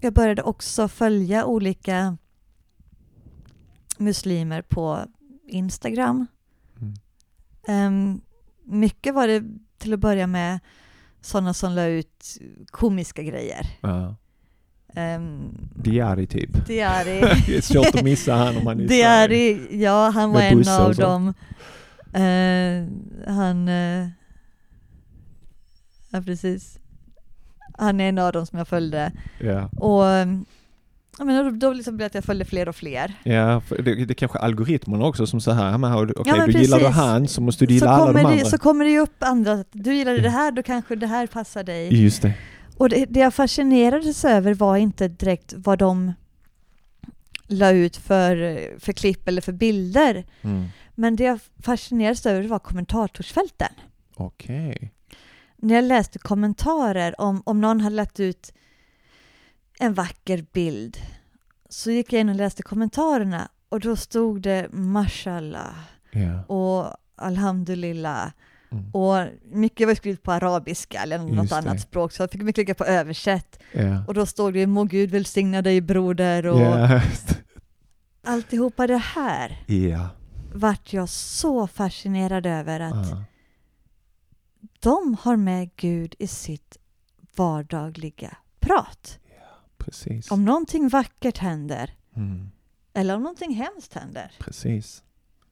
Jag började också följa olika muslimer på Instagram. Mm. Em, mycket var det till att börja med sådana som la ut komiska grejer. Ja. Um, Diari typ. Diari. <laughs> det är svårt att missa han om man är. Diari, ja han var en av dem. Eh, han... eh, ja, precis. Han är en av dem som jag följde. Ja. Och um, jag menar, då, då liksom blev det att jag följde fler och fler. Ja, det, det är kanske algoritmerna också som så här, ja, men du- okej Ja, men du gillar du precis. han så måste du gilla så, alla de andra. det, så kommer det ju upp andra, du gillade det här, då kanske det här passar dig. Just det. Och det, det jag fascinerades över var inte direkt vad de la ut för, för klipp eller för bilder. Mm. Men det jag fascinerades över var kommentartorsfälten. Okej. När jag läste kommentarer om, om någon hade lagt ut en vacker bild så gick jag in och läste kommentarerna och då stod det mashallah Ja. och alhamdulillah Och mycket var skrivet på arabiska eller något Just annat det. språk, så jag fick mig klicka på översätt. Ja. Och då stod det må Gud välsigna dig broder och Ja. alltihopa det här Ja. vart jag så fascinerad över att Ja. de har med Gud i sitt vardagliga prat. Precis. Om någonting vackert händer, Mm. eller om någonting hemskt händer, Precis.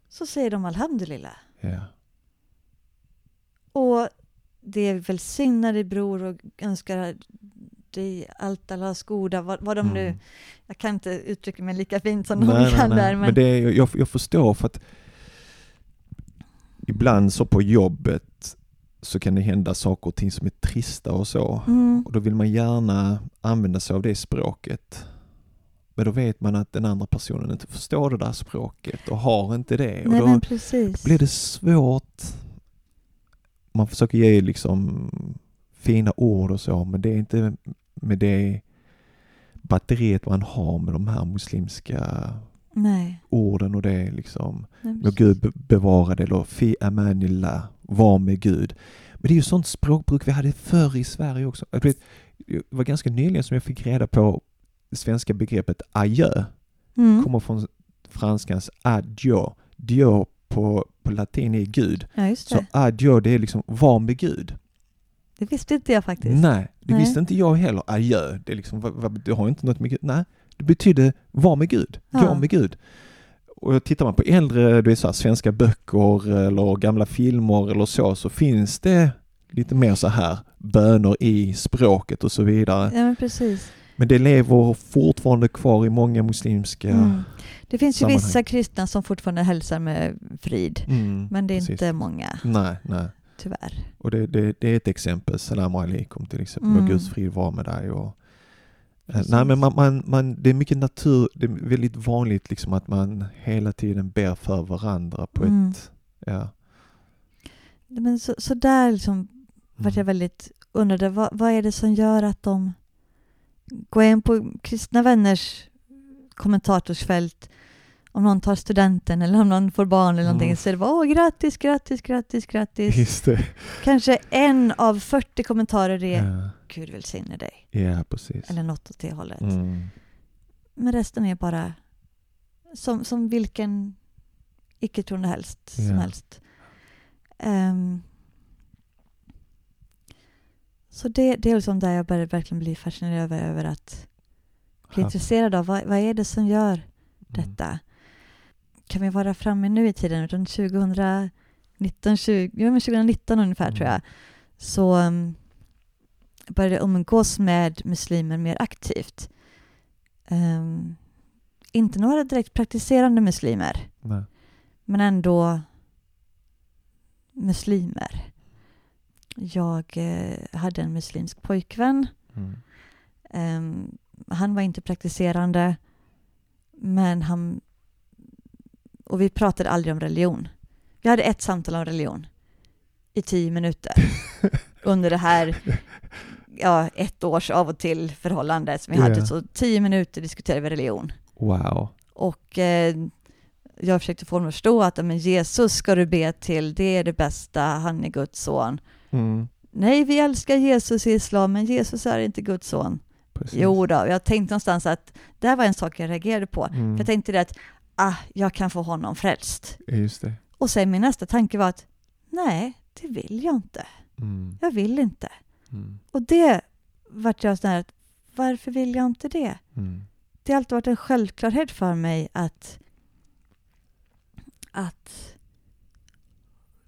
så säger de alhamdulillah. Ja. Och det är välsignade bror och önskar dig allt Allahs goda, vad, vad de nu... Mm. Jag kan inte uttrycka mig lika fint som de Nej, nej, kan nej. där, Men, men, det är, jag, jag förstår för att ibland så på jobbet så kan det hända saker och ting som är trista och så. Mm. Och då vill man gärna använda sig av det språket. Men då vet man att den andra personen inte förstår det där språket och har inte det. och nej då men precis. blir det svårt. Man försöker ge liksom fina ord och så, men det är inte med det batteriet man har med de här muslimska Nej. orden och det liksom Nej, Må Gud be- bevara dig eller fi amanillah, var med Gud. Men det är ju sånt språkbruk vi hade förr i Sverige också. Det var ganska nyligen som jag fick reda på det svenska begreppet adjö. Mm. Kommer från franskans adieu. Dieu på, på latin är Gud. Ja, Så adieu det är liksom var med Gud. Det visste inte jag faktiskt. Nej, det Nej. visste inte jag heller. Adjö, det, är liksom, det har inte något med Gud. Nej, det betyder var med Gud. Gå Ja. med Gud. Och tittar man på äldre du vet, så här, svenska böcker eller gamla filmer eller så, så finns det lite mer så här böner i språket och så vidare. Ja, men precis. Men det lever fortfarande kvar i många muslimska Mm. Det finns ju sammanhang. vissa kristna som fortfarande hälsar med frid, Mm, men det är precis. inte många, Nej, nej. tyvärr. Och det, det, det är ett exempel, salam alaikum till exempel, Mm. må Guds frid vara med dig. Och. Nej men man, man, man, det är mycket natur, det är väldigt vanligt liksom att man hela tiden ber för varandra på Mm. ett, ja. Men så, så där liksom vart Mm. jag väldigt undrade, vad, vad är det som gör att de går in på kristna vänners kommentatorsfält om någon tar studenten eller om någon får barn eller någonting Mm. så är det bara åh grattis, grattis, grattis, grattis. Kanske en av 40 kommentarer är Ja, Gud välsigne dig. ja precis. Eller något åt det hållet. Mm. Men resten är bara som, som vilken icke-troende helst som Ja. helst. Ehm, så det, det är liksom där jag började verkligen bli fascinerad över, över att bli Ja. intresserad av vad, vad är det som gör detta? Kan vi vara framme nu i tiden, runt 2019, 20, ja, men 2019 ungefär tror jag, så um, började jag umgås med muslimer mer aktivt. Ehm, inte några direkt praktiserande muslimer, Nej. men ändå muslimer. Jag eh, hade en muslimsk pojkvän. Mm. Ehm, han var inte praktiserande, men han... Och vi pratade aldrig om religion. Vi hade ett samtal om religion i tio minuter <laughs> under det här ja, ett års av och till förhållande som vi Ja. hade. Så tio minuter diskuterade vi religion. Wow. Och eh, jag försökte få honom att förstå att men Jesus ska du be till, det är det bästa, han är Guds son. Mm. Nej, vi älskar Jesus i islam, men Jesus är inte Guds son. Precis. Jo då, jag tänkte någonstans att det här var en sak jag reagerade på. Mm. För jag tänkte det att, ah, jag kan få honom frälst. Just det. Och sen min nästa tanke var att, nej, det vill jag inte. Mm. Jag vill inte. Mm. Och det vart jag att, varför vill jag inte det? Mm. Det har alltid varit en självklarhet för mig att, att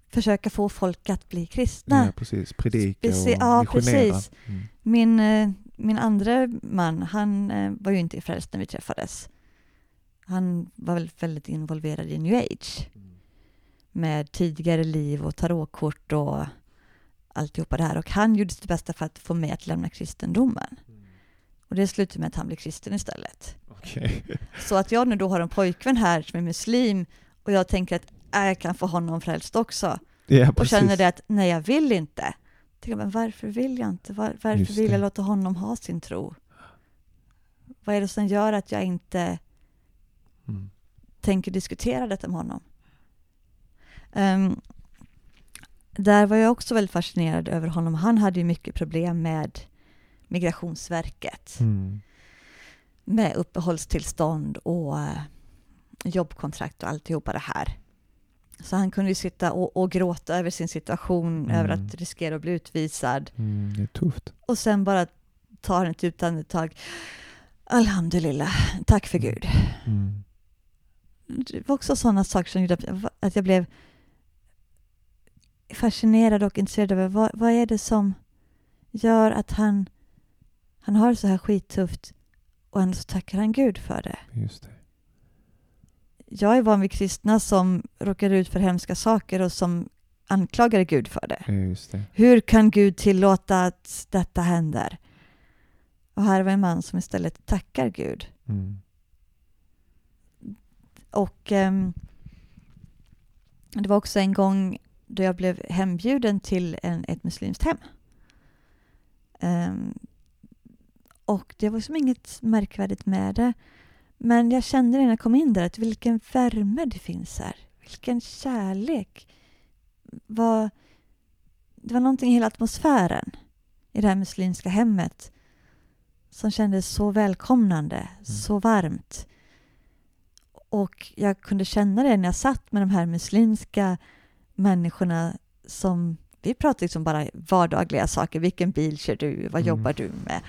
försöka få folk att bli kristna. Ja, precis. Predika och ja, missionera. precis. Mm. Min, eh, min andra man, han eh, var ju inte frälst när vi träffades. Han var väl väldigt involverad i new age. Med tidigare liv och tarotkort och alltihopa det här. Och han gjorde sitt bästa för att få mig att lämna kristendomen. Och det slutade med att han blev kristen istället. Okej. <laughs> Så att jag nu då har en pojkvän här som är muslim och jag tänker att äh, jag kan få honom frälst också. Ja, och känner det att nej, jag vill inte. Tänker, men varför vill jag inte? Var, varför Just vill det. jag låta honom ha sin tro? Vad är det som gör att jag inte Mm. tänker diskutera detta med honom? Ehm, där var jag också väldigt fascinerad över honom. Han hade ju mycket problem med Migrationsverket. Mm. Med uppehållstillstånd och eh, jobbkontrakt och alltihopa det här. Så han kunde ju sitta och, och gråta över sin situation, Mm. över att riskera att bli utvisad. Mm, det är tufft. Och sen bara ta ett djupt andetag. Alhamdulillah, tack för Gud. Mm. Det var också sådana saker som gjorde att- jag blev fascinerad och intresserad över vad, vad är det som gör att han, han har det så här skittufft och ändå så tackar han Gud för det. Just det. Jag är van vid kristna som råkar ut för hemska saker och som anklagar Gud för det. Just det. Hur kan Gud tillåta att detta händer? Och här var en man som istället tackar Gud. Mm. Och ehm, det var också en gång då jag blev hembjuden till en, ett muslimskt hem. Ehm, och det var som inget märkvärdigt med det. Men jag kände när jag kom in där att vilken värme det finns här. Vilken kärlek. Vad, det var någonting i hela atmosfären i det här muslimska hemmet som kändes så välkomnande, så varmt. Och jag kunde känna det när jag satt med de här muslimska människorna som vi pratade liksom bara vardagliga saker. Vilken bil kör du? Vad Mm. jobbar du med?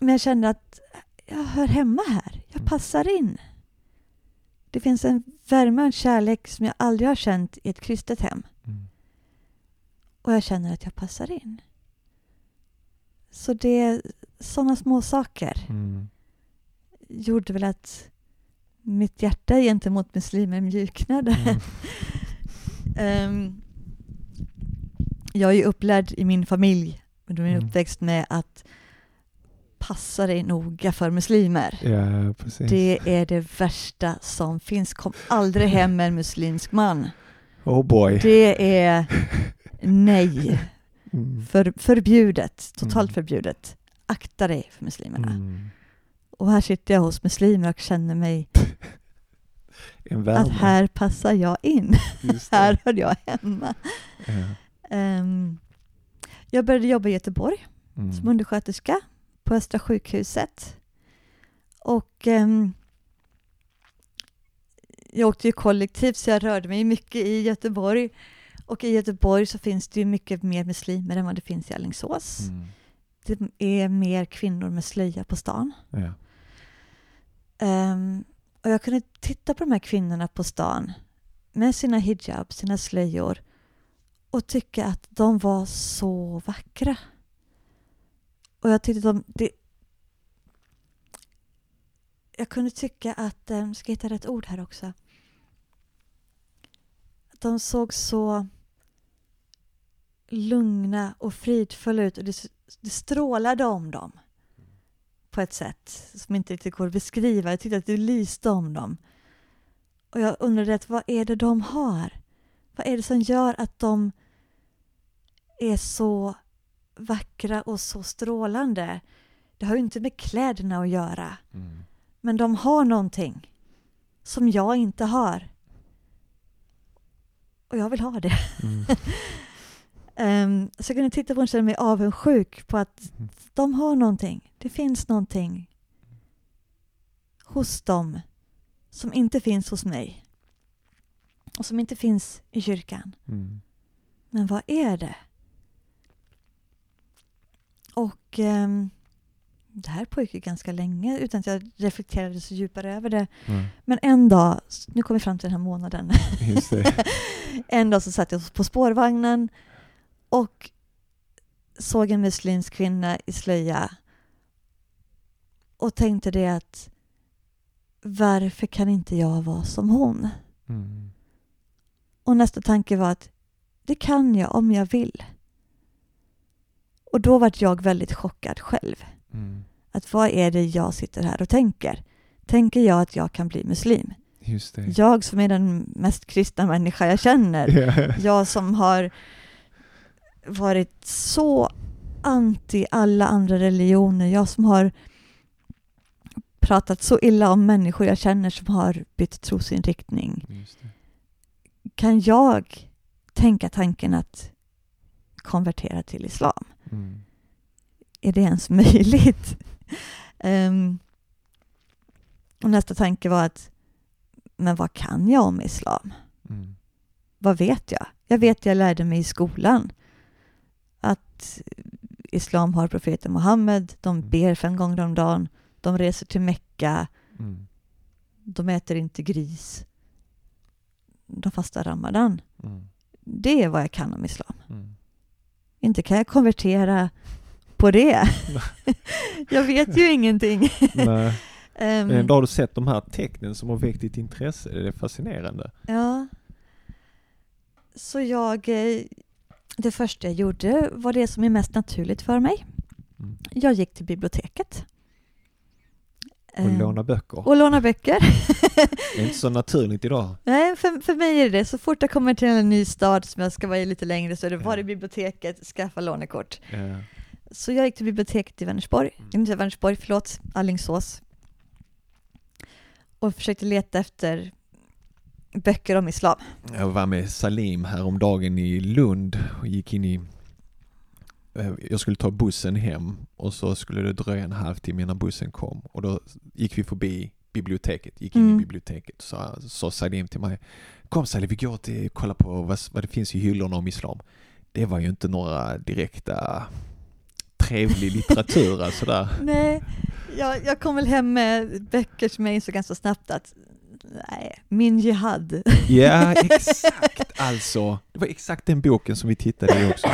Men jag kände att jag hör hemma här. Jag passar in. Det finns en värme och en kärlek som jag aldrig har känt i ett kristet hem. Mm. Och jag känner att jag passar in. Så det är sådana små saker Mm. gjorde väl att mitt hjärta gentemot muslimer mjuknade. Mm. <laughs> Ehm, jag är ju upplärd i min familj under min Mm. uppväxt med att passa dig noga för muslimer. Ja, precis. Det är det värsta som finns. Kom aldrig hem med en muslimsk man. Oh boy. Det är nej. Mm. För, förbjudet. Totalt Mm. förbjudet. Akta dig för muslimerna. Mm. Och här sitter jag hos muslimer och känner mig <laughs> att här passar jag in. <laughs> Här hör jag hemma. Ja. Ehm, jag började jobba i Göteborg Mm. som undersköterska på Östra sjukhuset. Och ehm, jag åkte ju kollektivt så jag rörde mig mycket i Göteborg. Och i Göteborg så finns det ju mycket mer muslimer än vad det finns i Alingsås. Mm. Det är mer kvinnor med slöja på stan. Ja. Um, och jag kunde titta på de här kvinnorna på stan med sina hijab, sina slöjor och tycka att de var så vackra. Och jag tyckte de... Det, jag kunde tycka att... Um, ska jag hitta rätt ord här också? Att de såg så lugna och fridfulla ut och det, det strålade om dem på ett sätt som inte riktigt går att beskriva. Jag tyckte att det lyste om dem. Och jag undrade att vad är det de har? Vad är det som gör att de är så vackra och så strålande? Det har ju inte med kläderna att göra. Mm. Men de har någonting som jag inte har. Och jag vill ha det. Mm. <laughs> Ehm, så jag kunde titta på och känna mig avundsjuk på att de har någonting. Det finns någonting hos dem som inte finns hos mig. Och som inte finns i kyrkan. Mm. Men vad är det? Och ehm, det här pågick ganska länge utan att jag reflekterade så djupare över det. Mm. Men en dag, nu kom vi fram till den här månaden. <laughs> En dag så satt jag på spårvagnen och såg en muslimsk kvinna i slöja och tänkte det att varför kan inte jag vara som hon? Mm. Och nästa tanke var att det kan jag om jag vill. Och då var jag väldigt chockad själv. Mm. Att vad är det jag sitter här och tänker? Tänker jag att jag kan bli muslim? Just det. Jag som är den mest kristna människa jag känner. <laughs> Ja. Jag som har varit så anti alla andra religioner. Jag som har pratat så illa om människor jag känner som har bytt trosinriktning. Kan jag tänka tanken att konvertera till islam. Mm. Är det ens möjligt? <laughs> Ehm, och nästa tanke var att, men vad kan jag om islam? Mm. Vad vet jag? Jag vet jag lärde mig i skolan att islam har profeten Muhammed, de ber fem gånger om dagen, de reser till Mecka, Mm. de äter inte gris, de fastar ramadan. Mm. Det är vad jag kan om islam. Mm. Inte kan jag konvertera på det. <laughs> jag vet ju ingenting. Nej. <laughs> Ehm, Ändå har du sett de här tecknen som har väckt ditt intresse. Det är fascinerande. Ja. Så jag... Det första jag gjorde var det som är mest naturligt för mig. Mm. Jag gick till biblioteket. Och Ehm, låna böcker. Och låna böcker. <laughs> Det är inte så naturligt idag. Nej, för, för mig är det det. Så fort jag kommer till en ny stad som jag ska vara i lite längre så är det var i biblioteket, skaffa lånekort. Ja. Så jag gick till biblioteket i Vänersborg, Mm. inte Vänersborg, förlåt, Alingsås. Och försökte leta efter böcker om islam. Jag var med Salim häromdagen i Lund och gick in i eh, jag skulle ta bussen hem och så skulle det dröja en halvtimme innan bussen kom och då gick vi förbi biblioteket, gick in Mm. i biblioteket och sa, sa Salim till mig Kom Salim, vi går till kolla på vad, vad det finns i hyllorna om islam. Det var ju inte några direkta trevlig litteratur alltså där. <laughs> Nej, jag, jag kom väl hem med böcker som jag insåg ganska snabbt att nej, min jihad. Ja, <laughs> exakt alltså. Det var exakt den boken som vi tittade i också.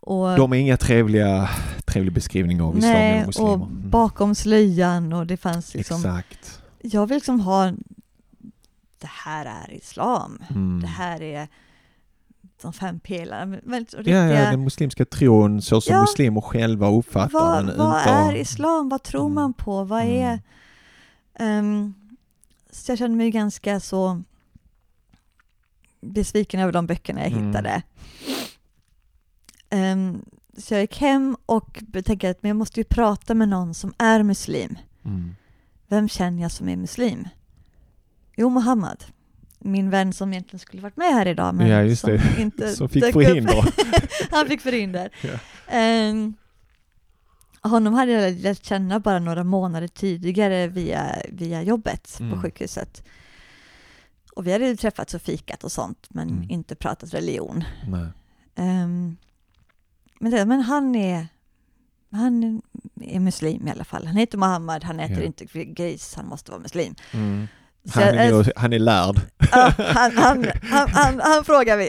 Och, De är inga trevliga, trevlig beskrivning av islam nej, eller muslimer. och bakom slöjan och det fanns liksom, Exakt. jag vill liksom ha, det här är islam, Mm. det här är de fem pelarna. Ja, ja, den muslimska tron så som Ja. muslimer själva uppfattar vad, den. vad inte är islam? Vad tror man på? Vad Mm. är... Så jag kände mig ganska så besviken över de böckerna jag Mm. hittade. Ehm, så jag gick hem och tänkte att men jag måste ju prata med någon som är muslim. Mm. Vem känner jag som är muslim? Jo, Muhammad. Min vän som egentligen skulle varit med här idag men Ja, som inte <laughs> Som fick förhinder. <laughs> Han fick förhinder. <laughs> Ja. Ehm, honom hade jag lärt känna bara några månader tidigare via, via jobbet Mm. på sjukhuset. Och vi hade ju träffats och fikat och sånt, men Mm. inte pratat religion. Ehm, men, det, men han är han är muslim i alla fall. Han heter Muhammad, han äter Ja. inte gris, han måste vara muslim. Mm. Han, jag- är, ju- han är lärd. Ja, han, han, han, han, frågar vi.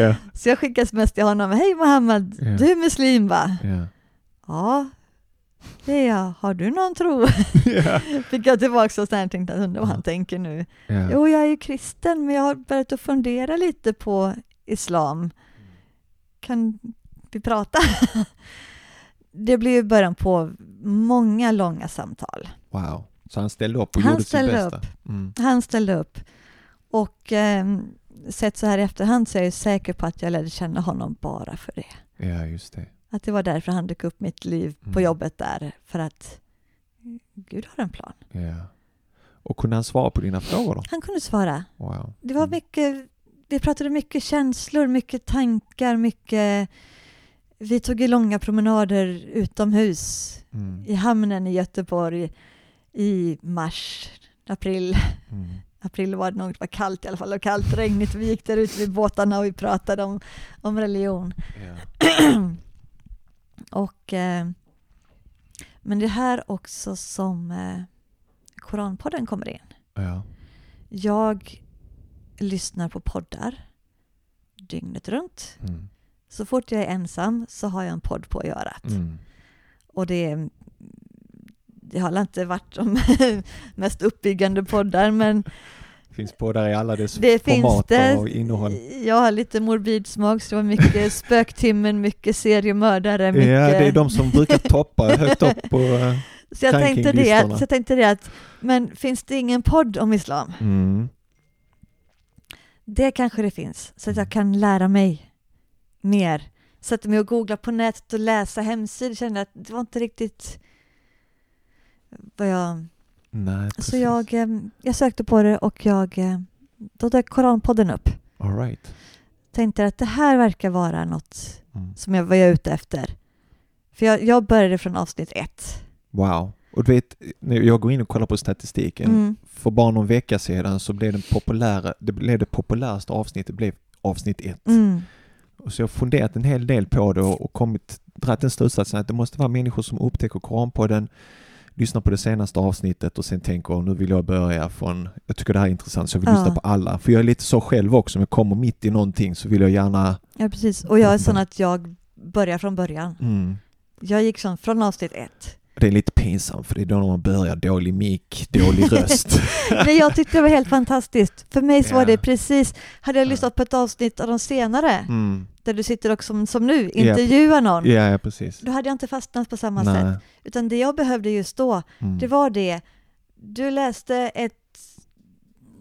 Ja. Så jag skickar sms till honom. Hej Muhammad, Ja. du är muslim va? Ja. Ja. Har du någon tro? <laughs> Ja. <laughs> Fick jag tillbaka och sen tänkte jag undrar vad han tänker nu. Ja. Jo, jag är ju kristen men jag har börjat att fundera lite på islam. Kan vi prata? <laughs> Det blev början på många långa samtal. Wow. Så han ställde upp och Han gjorde sitt bästa. upp. Mm. Han ställde upp. Och eh, sett så här i efterhand så är jag säker på att jag lärde känna honom bara för det. Ja, just det. Att det var därför han dök upp mitt liv på Mm. jobbet där. För att Gud har en plan. Ja. Och kunde han svara på dina frågor då? Han kunde svara. Wow. Det var mycket, vi pratade mycket känslor, mycket tankar, mycket... Vi tog ju långa promenader utomhus Mm. i hamnen i Göteborg i mars, april. Mm. April var det nog, det var kallt i alla fall, och kallt regnigt. Vi gick där ute vid båtarna och vi pratade om, om religion. Ja. <clears throat> och, eh, men det är här också som eh, Koranpodden kommer in. Ja. Jag lyssnar på poddar dygnet runt. Mm. Så fort jag är ensam så har jag en podd på örat. Mm. Och det, det har inte varit de <laughs> mest uppbyggande poddar, men Finns på där i alla dess det format det. och innehåll. Jag har lite morbid smak, så det var mycket <laughs> spöktimmen, mycket seriemördare, mycket... Ja, det är de som brukar toppa högt upp på <laughs> eh, så, jag tänkte det, så jag tänkte det att, men finns det ingen podd om islam? Mm. Det kanske det finns, så att jag kan lära mig mer. Sätta mig och googla på nätet och läsa hemsidor, kände att det var inte riktigt vad jag... Nej, precis. Så jag, eh, jag sökte på det och jag, eh, då dök Koranpodden upp. All right. tänkte att det här verkar vara något Mm. som jag var ute efter. För jag, jag började från avsnitt ett. Wow. Och du vet, när jag går in och kollar på statistiken, Mm. för bara någon vecka sedan så blev den populära, det blev det populäraste avsnittet blev avsnitt ett. Mm. Och så jag har funderat en hel del på det och kommit, dragit den slutsatsen att det måste vara människor som upptäcker Koranpodden, lyssnar på det senaste avsnittet och sen tänker nu vill jag börja från, jag tycker det här är intressant så jag vill Ja. lyssna på alla. För jag är lite så själv också, om jag kommer mitt i någonting så vill jag gärna, Ja, precis. Och jag är sån att jag börjar från början. mm, Jag gick från avsnitt ett. Det är lite pinsamt för det är då man börjar, dålig mick, dålig röst. <laughs> Nej, jag tyckte det var helt fantastiskt. För mig så var det precis, hade jag lyssnat på ett avsnitt av de senare, Mm. där du sitter också som, som nu, intervjuar någon, Ja, ja precis. då hade jag inte fastnat på samma Nej. sätt. Utan det jag behövde just då, Mm. det var det, du läste ett,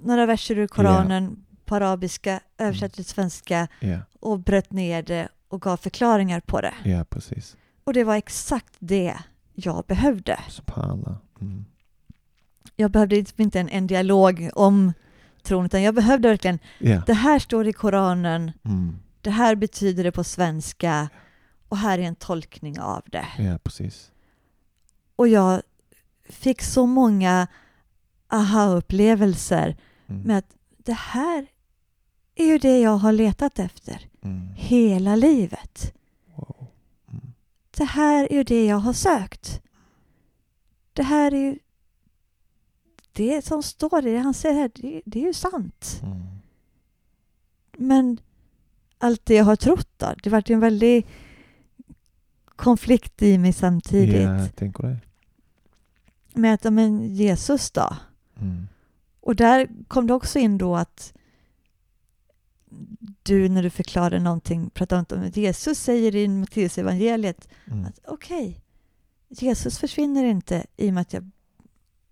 några verser ur Koranen på arabiska, översatte till svenska Ja, och bröt ner det och gav förklaringar på det. ja precis. Och det var exakt det jag behövde. Mm. Jag behövde liksom inte en, en dialog om tron, utan jag behövde verkligen, Ja. det här står i Koranen, Mm. det här betyder det på svenska och här är en tolkning av det. Ja, precis. Och jag fick så många aha-upplevelser Mm. med att det här är ju det jag har letat efter Mm. hela livet. Det här är ju det jag har sökt. Det här är ju det som står i det han säger här, det, det är ju sant. Mm. Men allt det jag har trott då, det vart ju en väldig konflikt i mig samtidigt. Ja, jag tänker det. Med att, men Jesus då? Mm. Och där kom det också in då att du när du förklarar någonting pratar inte om Jesus säger i Matteus evangeliet Mm. att okej, Jesus försvinner inte i och med att jag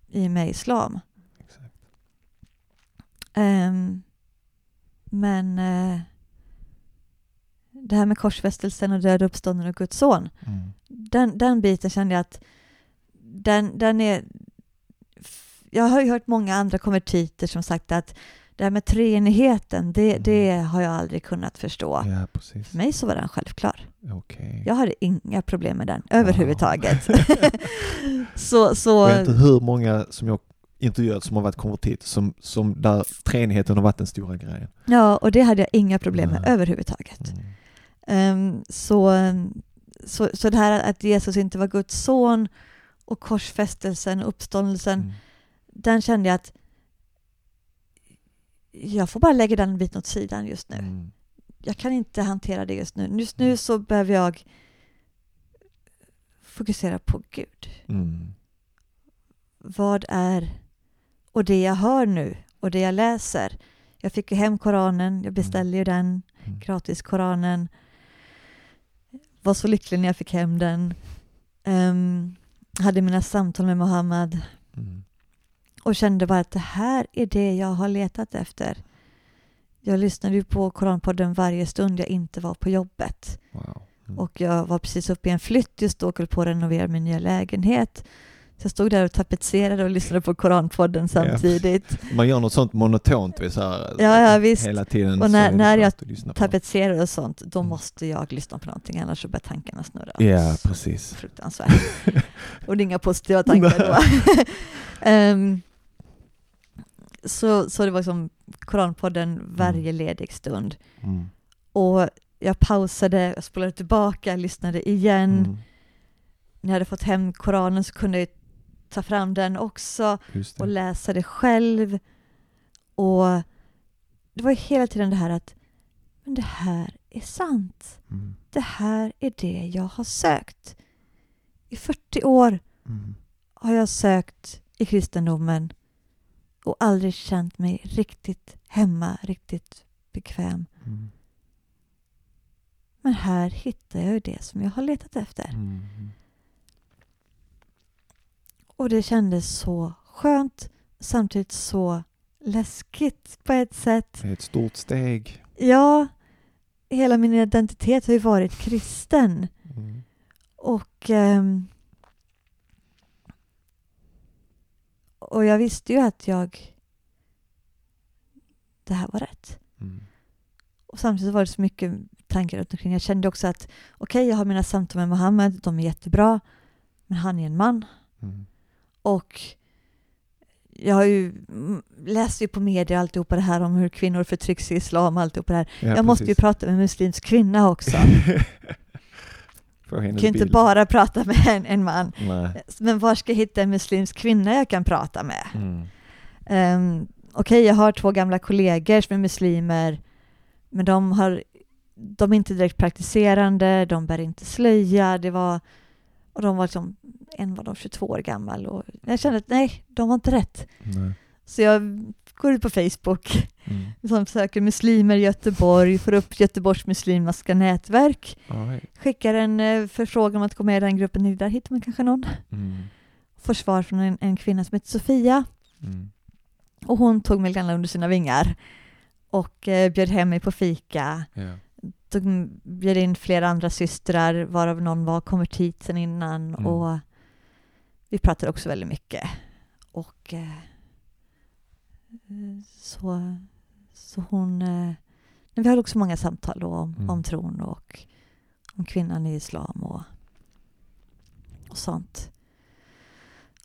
i med islam. Ehm, men eh, det här med korsfästelsen och död uppstånden och Guds son, Mm. den, den biten kände jag att den, den är... Jag har ju hört många andra konvertiter som sagt att det här med treenigheten, det, Mm. det har jag aldrig kunnat förstå. Ja, precis. För mig så var den självklar. Okej. Jag hade inga problem med den överhuvudtaget. <laughs> så, så, Jag vet inte hur många som jag intervjuat som har varit konvertiter som, som där treenigheten har varit den stora grejen. ja, och det hade jag inga problem med Nej. överhuvudtaget. Mm. Ehm, så, så, så det här att Jesus inte var Guds son och korsfästelsen och uppståndelsen, Mm. den kände jag att jag får bara lägga den biten åt sidan just nu. Mm. Jag kan inte hantera det just nu. Just nu så behöver jag fokusera på Gud. Mm. Vad är... Och det jag hör nu och det jag läser. Jag fick ju hem Koranen, jag beställde ju den, Mm. gratis Koranen. Var så lycklig när jag fick hem den. Ehm, hade mina samtal med Mohammed Mm. Och kände bara att det här är det jag har letat efter. Jag lyssnade ju på Koranpodden varje stund jag inte var på jobbet. Wow. Mm. Och jag var precis uppe i en flytt just då och höll på att renovera min nya lägenhet. Så jag stod där och tapetserade och lyssnade på Koranpodden samtidigt. Man gör något sånt monotont vid så här, Ja, ja, visst. hela tiden. Och när, när jag tapetserar och sånt, då Mm. måste jag lyssna på någonting, annars så börjar tankarna snurra. Ja, precis. Fruktansvärt. <laughs> och det är inga positiva tankar då. <laughs> Ehm, så, så det var som Koranpodden varje ledig stund. Mm. Och jag pausade, jag spolade tillbaka, lyssnade igen. Mm. När jag hade fått hem Koranen så kunde jag ta fram den också och läsa det själv. Och det var hela tiden det här att men det här är sant. Mm. Det här är det jag har sökt. I 40 år Mm. har jag sökt i kristendomen och aldrig känt mig riktigt hemma, riktigt bekväm. Mm. Men här hittar jag ju det som jag har letat efter. Mm. Och det kändes så skönt, samtidigt så läskigt på ett sätt. Det är ett stort steg. Ja, hela min identitet har ju varit kristen. Mm. Och, ehm, och jag visste ju att jag... Det här var rätt. Mm. och samtidigt var det så mycket tankar runt omkring. Jag kände också att okej, okay, jag har mina samtal med Mohammed, de är jättebra, men han är en man. Mm. Och jag har ju läst ju på media alltihopa det här om hur kvinnor förtrycks i islam och alltihopa det här. Ja, jag precis. måste ju prata med en muslimsk kvinna också. <laughs> Jag hennes kan inte bara prata med en, en man. Nej. Men var ska jag hitta en muslimsk kvinna jag kan prata med? Mm. Um, Okej, jag har två gamla kollegor som är muslimer, men de, har, de är inte direkt praktiserande, de bär inte slöja, det var, och de var liksom, en var de 22 år gammal och jag kände att nej, de var inte rätt. Nej. Så jag går ut på Facebook, Mm. som söker muslimer i Göteborg, får upp Göteborgs muslimska nätverk, right. skickar en eh, förfrågan om att gå med i den gruppen, där hittar man kanske någon. Mm. Får svar från en, en kvinna som heter Sofia. Mm. Och hon tog mig gärna under sina vingar och eh, bjöd hem mig på fika. Ja. Tog, bjöd in flera andra systrar, varav någon var konvertit sen innan. Mm. Och vi pratade också väldigt mycket. Och eh, så, så hon... Eh, men vi hade också många samtal då om, Mm. om tron och om kvinnan i islam och, och sånt.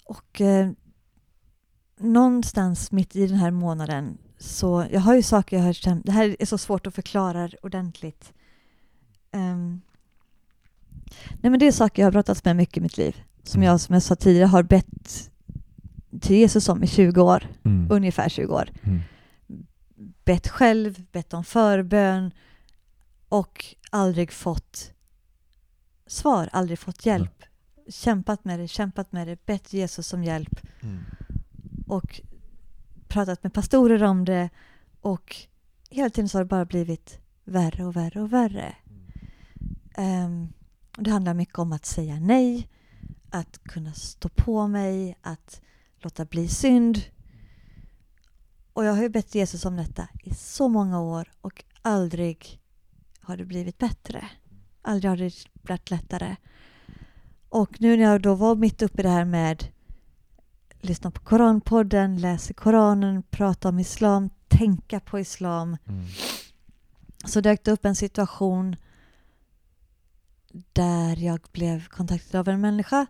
Och eh, någonstans mitt i den här månaden så, jag har ju saker jag har känt, det här är så svårt att förklara ordentligt. Ehm, nej men det är saker jag har brottats med mycket i mitt liv. Som jag, som jag sa tidigare, har bett till Jesus om i 20 år. Mm. Ungefär 20 år. Mm. Bett själv, bett om förbön och aldrig fått svar, aldrig fått hjälp. Kämpat med det, kämpat med det, bett Jesus om hjälp Mm. och pratat med pastorer om det och hela tiden så har det bara blivit värre och värre och värre. Och det handlar mycket om att säga nej, att kunna stå på mig, att låta bli synd. Och jag har ju bett Jesus om detta i så många år och aldrig har det blivit bättre. Aldrig har det blivit lättare. Och nu när jag då var mitt uppe i det här med lyssna på Koranpodden, läsa Koranen, prata om islam, tänka på islam. Mm. Så dök det upp en situation där jag blev kontaktad av en människa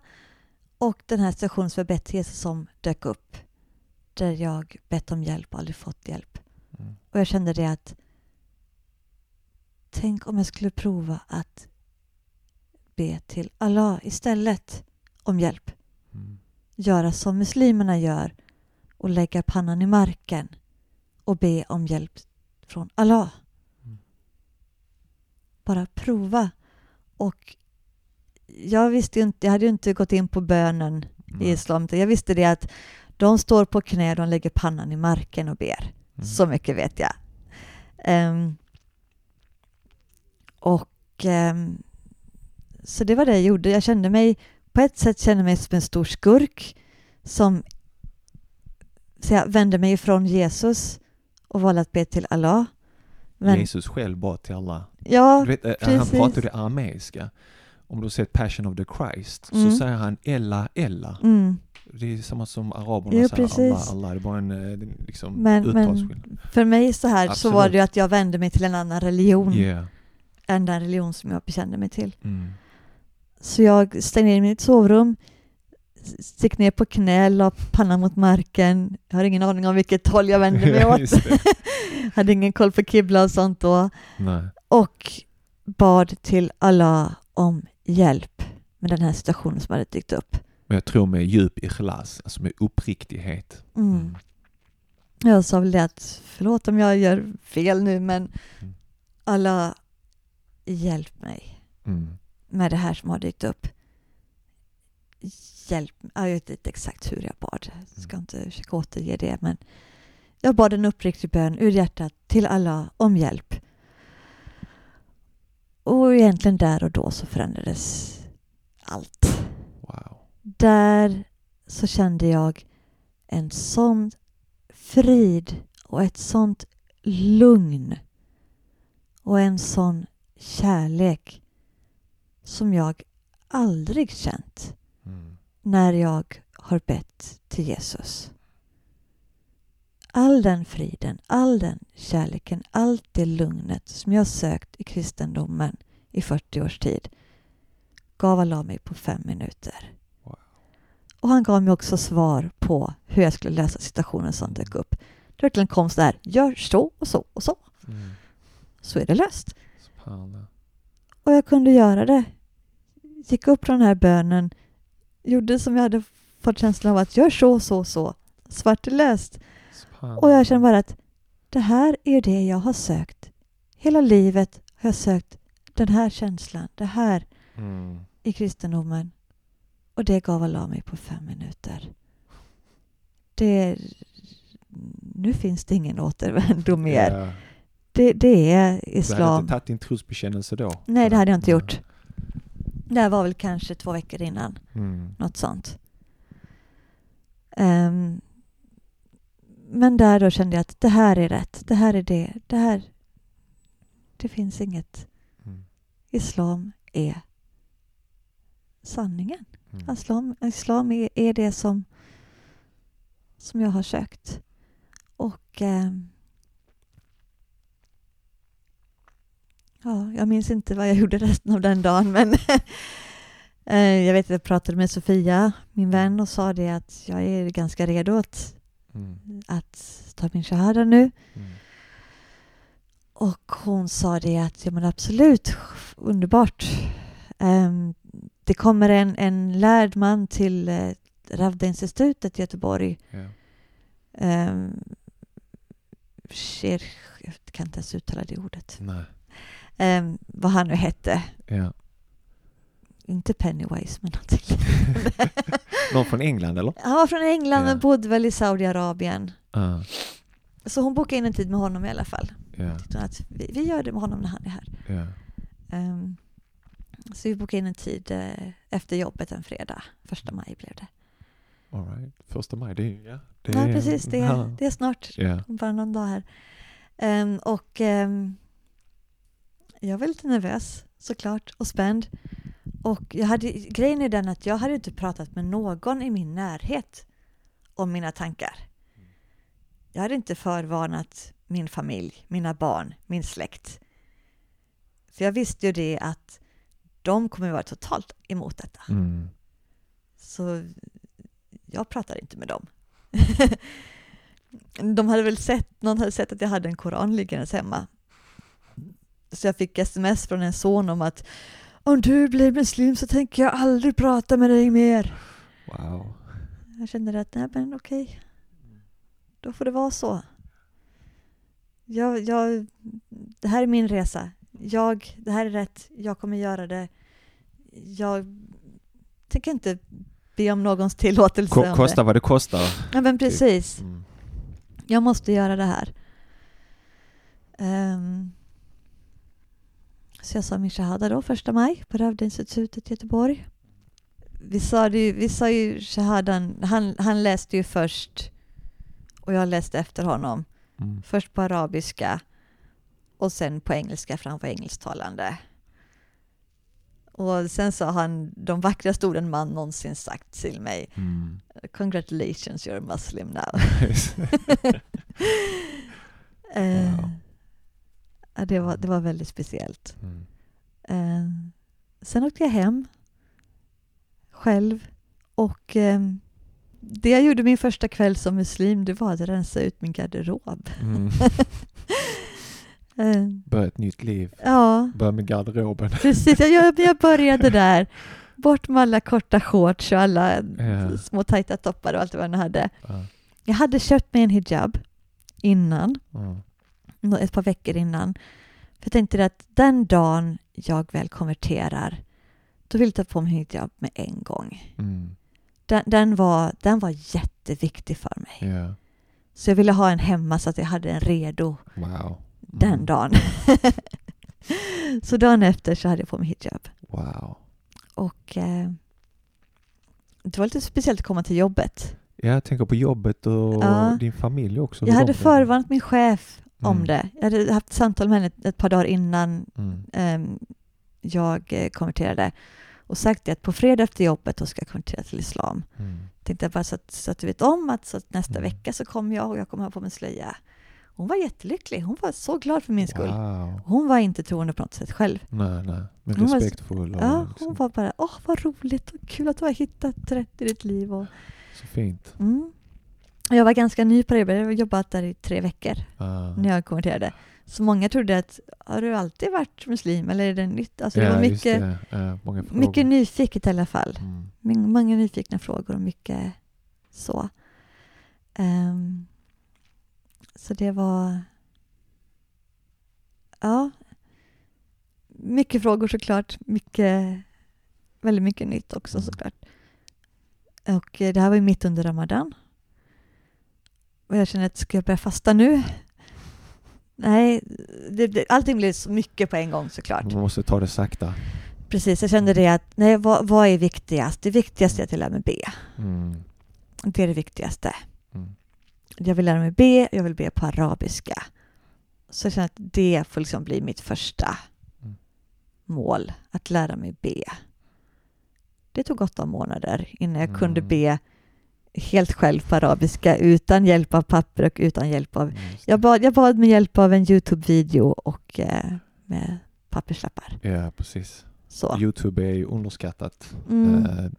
och den här situationen som jag bett Jesus om dök upp. Där jag bett om hjälp och aldrig fått hjälp. Mm. Och jag kände det att tänk om jag skulle prova att be till Allah istället om hjälp. Mm. Göra som muslimerna gör och lägga pannan i marken och be om hjälp från Allah. Mm. Bara prova. Och jag visste ju inte, jag hade ju inte gått in på bönen i Nej. islam. Jag visste det att de står på knä, de lägger pannan i marken och ber. Mm. Så mycket vet jag. Ehm, och ehm, så det var det jag gjorde. Jag kände mig, på ett sätt kände mig som en stor skurk som så jag vände mig ifrån Jesus och valde att be till Allah. Men, Jesus själv bad till alla. Ja, vet, eh, han precis. pratade arameiska. Om du har sett Passion of the Christ Mm. så säger han Ella, Ella. Mm. Det är samma som araberna Jo, säger. Allah, Allah. Det är bara en eh, liksom, Men, uttalsskillnad. för mig så här så Absolut. var det ju att jag vände mig till en annan religion Yeah. än den religion som jag bekände mig till. Mm. Så jag stängde in mitt sovrum, stick ner på knä, la pannan mot marken. Jag har ingen aning om vilket håll jag vände mig <laughs> åt. <laughs> Hade ingen koll på kibla och sånt då. Nej. Och bad till Allah om hjälp med den här situationen som hade dykt upp. Men jag tror med djup ikhlas, alltså med uppriktighet. Mm. Jag sa väl det att förlåt om jag gör fel nu men Mm. Allah hjälp mig Mm. med det här som har dykt upp. Hjälp. Jag vet inte exakt hur jag bad. Jag ska inte försöka återge det men jag bad en uppriktig bön ur hjärtat till Allah om hjälp. Och egentligen där och då så förändrades allt. Wow. Där så kände jag en sån frid och ett sånt lugn och en sån kärlek som jag aldrig känt Mm. när jag har bett till Jesus. All den friden, all den kärleken, allt det lugnet som jag sökt i kristendomen i 40 års tid gav Allah mig på fem minuter. Och han gav mig också svar på hur jag skulle lösa situationen som dök upp. Det verkligen kom så här, gör så och så och så. Mm. Så är det löst. Och jag kunde göra det. Gick upp från den här bönen, gjorde som jag hade fått känslan av att gör så, så, så. Svart är löst. Och jag känner bara att det här är det jag har sökt. Hela livet har jag sökt den här känslan, det här Mm. i kristendomen. Och det gav Allah mig på fem minuter. Det, nu finns det ingen återvändo mer. Ja. Det, det är Du hade islam. inte tagit din trosbekännelse då? Nej, det hade jag inte gjort. Det här var väl kanske två veckor innan. Mm. Något sånt. Ehm, men där då kände jag att det här är rätt. Det här är det. Det här... Det finns inget. Mm. Islam är sanningen. Mm. Islam, islam är, är det som, som jag har sökt. Och ehm, ja, jag minns inte vad jag <laughs> gjorde resten av den dagen men <laughs> eh, jag vet att jag pratade med Sofia, min vän och sa det att jag är ganska redo att, Mm. att ta min shahada nu. Mm. Och hon sa det att ja men absolut, underbart. Ehm, det kommer en, en lärd man till uh, Ravda-institutet i Göteborg. Ja. Um, jag kan inte ens uttala det ordet. Ehm, vad han nu hette. Ja. Inte Pennywise, men någonting. <laughs> Någon från England eller? Han var från England Ja. men bodde väl i Saudiarabien. Ja. Så hon bokade in en tid med honom i alla fall. Ja. Hon Att vi, vi gör det med honom när han är här. Ja. Ehm, så vi bokade in en tid eh, efter jobbet en fredag. Första maj blev det. All right. Första maj, det är ja. Det ja, är, precis. Det är, ja. det är snart. Ja. Om Bara någon dag här. Ehm, och ehm, jag var lite nervös såklart och spänd. Och jag hade, grejen är den att jag hade inte pratat med någon i min närhet om mina tankar. Jag hade inte förvarnat min familj, mina barn, min släkt. För jag visste ju det att de kommer vara totalt emot detta. Mm. Så jag pratade inte med dem. <laughs> De hade väl sett, någon hade sett att jag hade en koran liggandes hemma. Så jag fick sms från en son om att om du blir muslim så tänker jag aldrig prata med dig mer. Wow. Jag kände att, nej men okej, då får det vara så. Jag, jag, det här är min resa. Jag, det här är rätt, jag kommer göra det. Jag tänker inte be om någons tillåtelse om kosta vad det kostar. Ja men precis. Mm. Jag måste göra det här. Ehm, så jag sa min shahada då, första maj, på Ravda-institutet i Göteborg. Vi sa, ju- vi sa ju shahadan, han, han läste ju först och jag läste efter honom. Mm. Först på arabiska och sen på engelska för han var engelsktalande. Och sen sa han de vackraste orden man någonsin sagt till mig. Mm. Congratulations, you're a Muslim now. <laughs> <laughs> Eh, ja, det, var, det var väldigt speciellt. Mm. Eh, sen åkte jag hem själv och eh, det jag gjorde min första kväll som muslim det var att rensa ut min garderob. Mm. <laughs> Eh, Börja ett nytt liv. Ja. Börja med garderoben. Precis, jag, jag, började <laughs> där. Bort med alla korta shorts och alla Ja. små tajta toppar och allt vad jag hade. Ja. Jag hade köpt mig en hijab innan, Ja. Ett par veckor innan. För jag tänkte att den dagen jag väl konverterar, då vill jag ta på mig hijab med en gång. Mm. Den, den, var, den var jätteviktig för mig. Ja. Så jag ville ha en hemma så att jag hade en redo Wow. den dagen. <laughs> så dagen efter så hade jag på mig hijab. Wow. Och eh, det var lite speciellt att komma till jobbet. Ja, jag tänker på jobbet och Ja. din familj också. Jag hade de- förvarnat min chef om Mm. det. Jag hade haft samtal med henne ett, par dagar innan Mm. ehm, jag eh, konverterade. och sagt det att på fredag efter jobbet då ska jag konvertera till islam. Mm. Tänkte jag bara så att, så att du vet om att, så att nästa Mm. vecka så kommer jag och jag kommer ha på mig slöja. Hon var jättelycklig. Hon var så glad för min skull. Wow. Hon var inte troende på något sätt själv. Nej, nej. Men Hon var- respektfull och Ja, liksom, hon var bara, åh vad roligt och kul att du har hittat rätt i ditt liv. Och, så fint. mm. Jag var ganska ny på det, jag hade jobbat där i tre veckor Ah. när jag konverterade. Så många trodde att, har du alltid varit muslim eller är det nytt? Alltså det ja, var just mycket, det. Ja, många frågor. mycket nyfiket i alla fall. Mm. Många nyfikna frågor och mycket så. Ehm, så det var... Ja. Mycket frågor såklart. Mycket, väldigt mycket nytt också Mm. såklart. Och eh, det här var ju mitt under Ramadan. Och jag känner att ska jag börja fasta nu? Nej, det, det, allting blev så mycket på en gång såklart. Man måste ta det sakta. Precis, jag kände det att nej, vad, vad är viktigast? Det viktigaste är att jag lär mig be. Mm. Det är det viktigaste. Mm. Jag vill lära mig be, jag vill be på arabiska. Så jag känner att det får liksom bli mitt första Mm. mål, att lära mig be. Det tog åtta månader innan jag kunde Mm. be helt själv på arabiska utan hjälp av papper och utan hjälp av... Just Jag bad, jag bad med hjälp av en Youtube-video och eh, med papperslappar. Ja, precis. Så. Youtube är ju underskattat. Mm. Eh,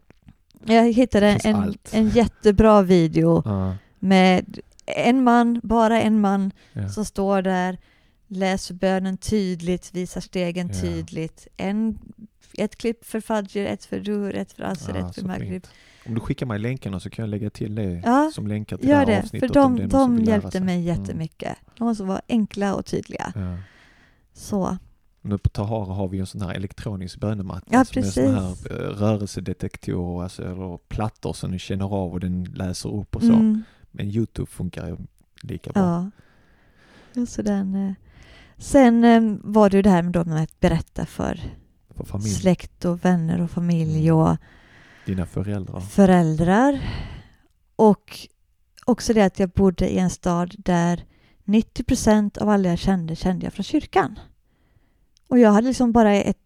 Jag hittade en, en jättebra video ja, med en man, bara en man, ja. som står där, läser bönen tydligt, visar stegen Ja. tydligt. En, ett klipp för Fajr, ett för Dur, ett för Asr, Ja, ett för Maghrib. fint. Om du skickar mig länkarna så kan jag lägga till det Ja, som länkar till Gör det här avsnittet. för det är de, de hjälpte mig Mm. jättemycket. De som var enkla och tydliga. Ja. Så, Nu på Tahara har vi en sån här elektronisk bönematta Ja, som är en sån här precis. eh, rörelsedetektor, alltså, eller plattor som du känner av och den läser upp och så. mm, Men Youtube funkar ju lika bra. ja. Så den, eh. Sen eh, var det ju det här med, med att berätta för För släkt och vänner och familj Mm. och dina föräldrar. föräldrar. Och också det att jag bodde i en stad där 90 procent av alla jag kände kände jag från kyrkan. Och jag hade liksom bara ett,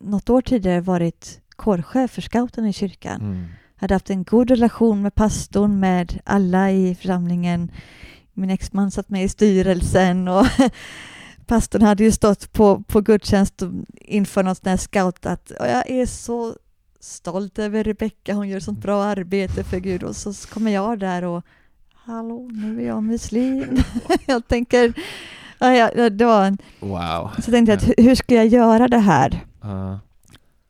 något år tidigare varit kårchef för scouterna i kyrkan. Mm. hade haft en god relation med pastorn, med alla i församlingen. Min exman satt med i styrelsen och <laughs> pastorn hade ju stått på, på gudstjänst inför något sånt här scout att "Och jag är så stolt över Rebecka, hon gör sånt bra arbete för Gud och så kommer jag där och hallå, nu är jag muslim. <laughs> jag tänker, ja, det var en, Wow. så tänkte jag, att, hur- ska jag göra det här? Ja.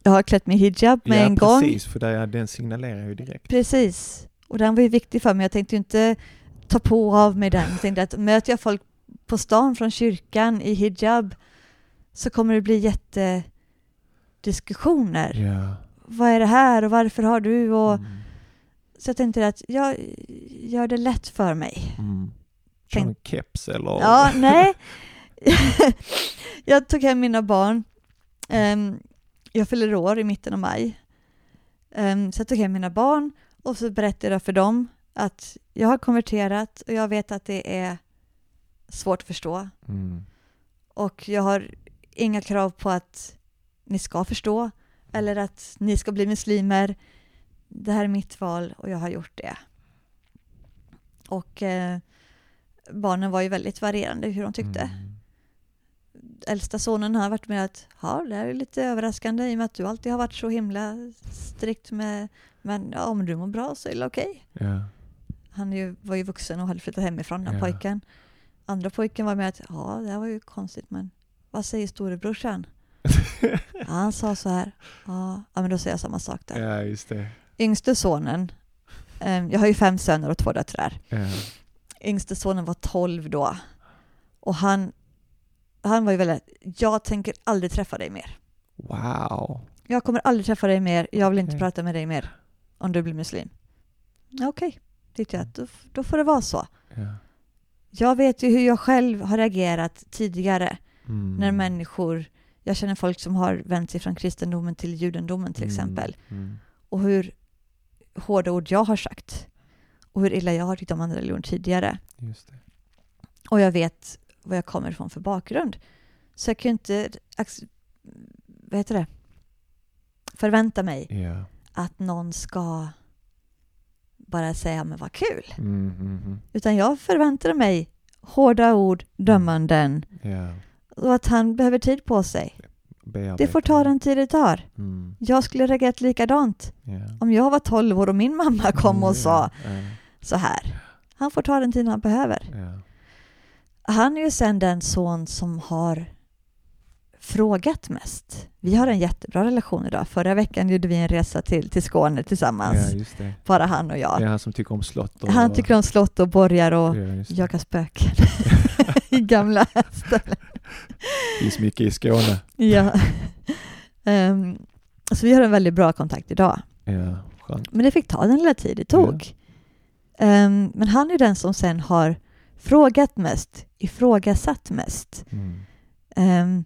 Jag har klätt mig hijab med ja, en gång. precis, för den signalerar ju direkt. Precis. Och den var ju viktig för mig. Jag tänkte ju inte ta på av mig den. Jag tänkte att möter jag folk på stan från kyrkan i hijab så kommer det bli jättediskussioner. Ja. Vad är det här och varför har du? Och, Mm. Så jag tänkte att jag gör det lätt för mig. Mm. Tänk- en keps eller? Ja, nej. <laughs> jag tog hem mina barn. Ehm, jag fyller år i mitten av maj. Ehm, så jag tog hem mina barn och så berättade jag för dem att jag har konverterat och jag vet att det är svårt att förstå. Mm. Och jag har inga krav på att ni ska förstå eller att ni ska bli muslimer. Det här är mitt val och jag har gjort det. Och eh, barnen var ju väldigt varierande hur de tyckte. Mm. Äldsta sonen har varit med att ja, det här är lite överraskande i och med att du alltid har varit så himla strikt med men ja, om du mår bra så är det okej. Ja. Han är ju, var ju vuxen och hade flyttat hemifrån, den Ja. pojken. Andra pojken var med att ja, det här var ju konstigt men vad säger storebrorsan? <laughs> ja, han sa så här. Ja, men då säger jag samma sak där. ja, just det. Yngste sonen, ehm, jag har ju fem söner och två döttrar. Ja. Yngste sonen var 12 då. Och han, han var ju väldigt, jag tänker aldrig träffa dig mer. Wow. Jag kommer aldrig träffa dig mer, jag vill inte prata med dig mer om du blir muslim. Okej, tyckte jag, då, då får det vara så. Ja. Jag vet ju hur jag själv har reagerat tidigare Mm. när människor, jag känner folk som har vänt sig från kristendomen till judendomen till Mm. exempel, Mm. och hur hårda ord jag har sagt och hur illa jag har tyckt om andra religioner tidigare. Och jag vet vad jag kommer ifrån för bakgrund. Så jag kan inte, vad heter det, förvänta mig Ja. att någon ska bara säga men vad kul. Mm, mm, mm. Utan jag förväntade mig hårda ord, dömanden Ja. Och att han behöver tid på sig. Bearbeta. Det får ta den tid det tar. Mm. Jag skulle reagerat likadant Ja. om jag var 12 år och min mamma kom Mm, och sa Ja. så här. Han får ta den tid han behöver. Ja. Han är ju sen den son som har frågat mest. Vi har en jättebra relation idag. Förra veckan gjorde vi en resa till, till Skåne tillsammans. ja. Bara han och jag. Det är han som tycker om slott. Och, Han tycker om slott och borgar och Ja, just det. jaga spöken <laughs> i gamla <laughs> ställen. Finns mycket i Skåne. <laughs> Ja. Ehm, så vi har en väldigt bra kontakt idag. Ja, skönt. Men det fick ta den lilla tid det tog. Ehm, men han är den som sen har frågat mest, ifrågasatt mest. Mm. Ehm,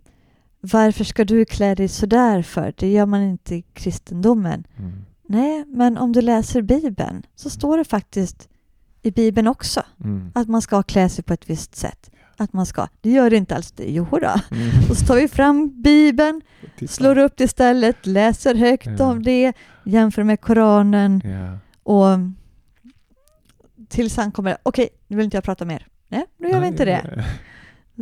varför ska du klä dig sådär för? Det gör man inte i kristendomen. Mm. Nej, men om du läser Bibeln så står det faktiskt i Bibeln också Mm. att man ska klä sig på ett visst sätt. Att man ska. Det gör det inte alls det. Jo då. Mm. Och så tar vi fram Bibeln, slår upp det istället, läser högt Ja. om det, jämför med Koranen Ja. och tills han kommer, okej, nu vill inte jag prata mer. Nej, nu gör vi inte det.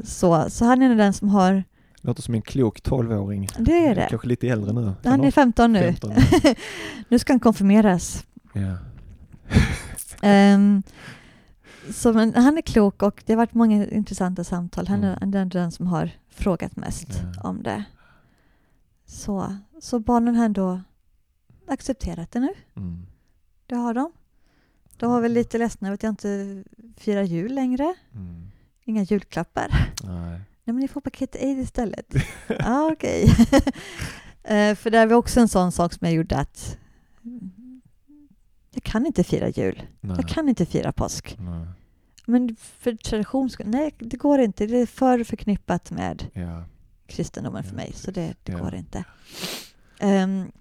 Så, så han är den som har, Låter som en klok tolvåring. det är det. Kanske lite äldre nu. Han är 15 nu. 15. <laughs> nu ska han konfirmeras. Ja. Ehm, så men, han är klok och det har varit många intressanta samtal. Han är, Mm. är den som har frågat mest Ja. om det. Så, så barnen har ändå accepterat det nu. Mm. Det har de. De var väl lite ledsna över att jag inte firar jul längre. Mm. Inga julklappar. Nej. Nej, men ni får paket aid istället. <laughs> Ja, ah, okej. <laughs> Eh, För det var också en sån sak som jag gjorde att jag kan inte fira jul. Nej. Jag kan inte fira påsk. Nej. Men för tradition nej det går inte. Det är för förknippat med Ja. kristendomen för mig, så det, det går inte. Ehm,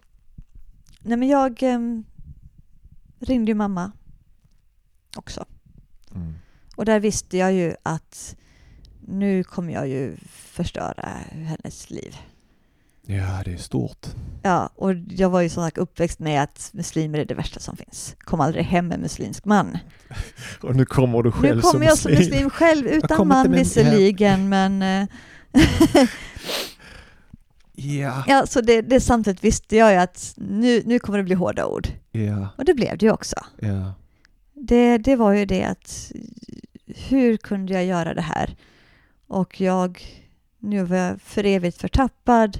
nej men jag um, ringde ju mamma också. Mm. Och där visste jag ju att nu kommer jag ju förstöra hennes liv. Ja, det är stort. Ja, och jag var ju som sagt uppväxt med att muslimer är det värsta som finns. Kom aldrig hem med muslimsk man. <laughs> Och nu kommer du själv Nu kommer som jag som muslim. muslim själv, utan man visserligen, men... eh, <laughs> Ja. ja, så det, det samtidigt visste jag ju att nu, nu kommer det bli hårda ord. Ja. Och det blev det ju också. Ja. Det, det var ju det att hur kunde jag göra det här? Och jag, nu var jag för evigt förtappad.